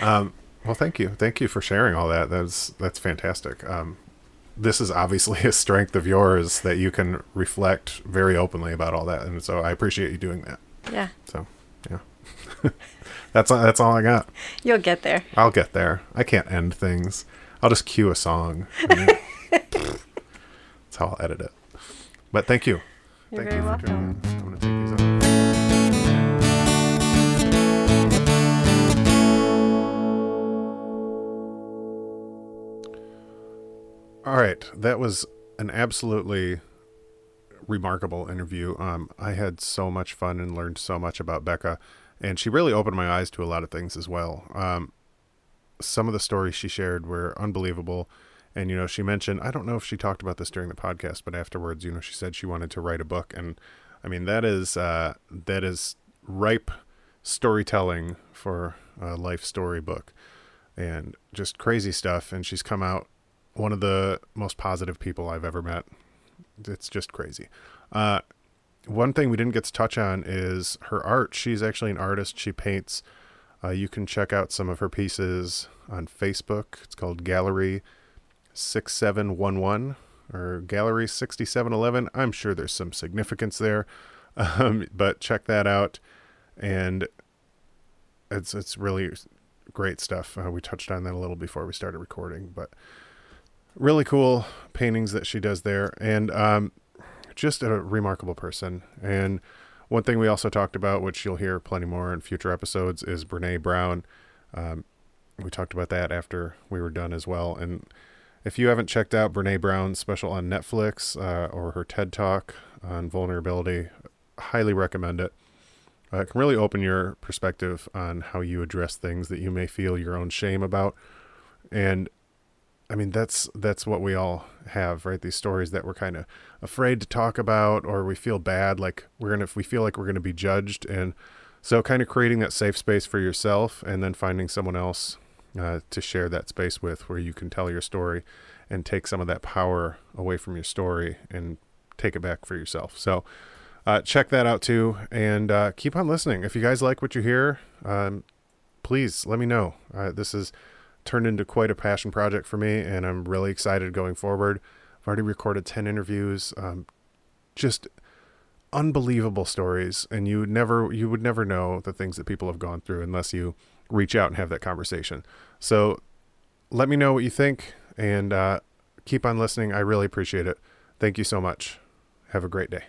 um, well, thank you, thank you for sharing all that. That's that's fantastic. Um, this is obviously a strength of yours that you can reflect very openly about all that, and so I appreciate you doing that. yeah. So, yeah, that's all, that's all I got. You'll get there. I'll get there. I can't end things. I'll just cue a song. that's how I'll edit it. But thank you. You're thank very you for welcome. joining. I'm gonna take these off. All right, that was an absolutely remarkable interview. Um, I had so much fun and learned so much about Becca, and she really opened my eyes to a lot of things as well. Um, some of the stories she shared were unbelievable. And, you know, she mentioned, I don't know if she talked about this during the podcast, but afterwards, you know, she said she wanted to write a book. And I mean, that is, uh, that is ripe storytelling for a life story book and just crazy stuff. And she's come out one of the most positive people I've ever met. It's just crazy. Uh, one thing we didn't get to touch on is her art. She's actually an artist. She paints. Uh, you can check out some of her pieces on Facebook. It's called Gallery 6711 or Gallery 6711. I'm sure there's some significance there, um, but check that out. And it's it's really great stuff. Uh, we touched on that a little before we started recording, but really cool paintings that she does there, and um, just a remarkable person. And one thing we also talked about, which you'll hear plenty more in future episodes, is Brene Brown. Um, we talked about that after we were done as well. And if you haven't checked out Brene Brown's special on Netflix uh, or her TED Talk on vulnerability, highly recommend it. Uh, it can really open your perspective on how you address things that you may feel your own shame about. And I mean that's that's what we all have, right? These stories that we're kind of afraid to talk about or we feel bad like we're to if we feel like we're to be judged and so kind of creating that safe space for yourself and then finding someone else uh, to share that space with where you can tell your story and take some of that power away from your story and take it back for yourself. So uh, check that out too, and uh, keep on listening. If you guys like what you hear, um, please let me know. Uh, this has turned into quite a passion project for me, and I'm really excited going forward. I've already recorded 10 interviews. Um, just unbelievable stories and you would never you would never know the things that people have gone through unless you reach out and have that conversation so let me know what you think and uh, keep on listening i really appreciate it thank you so much have a great day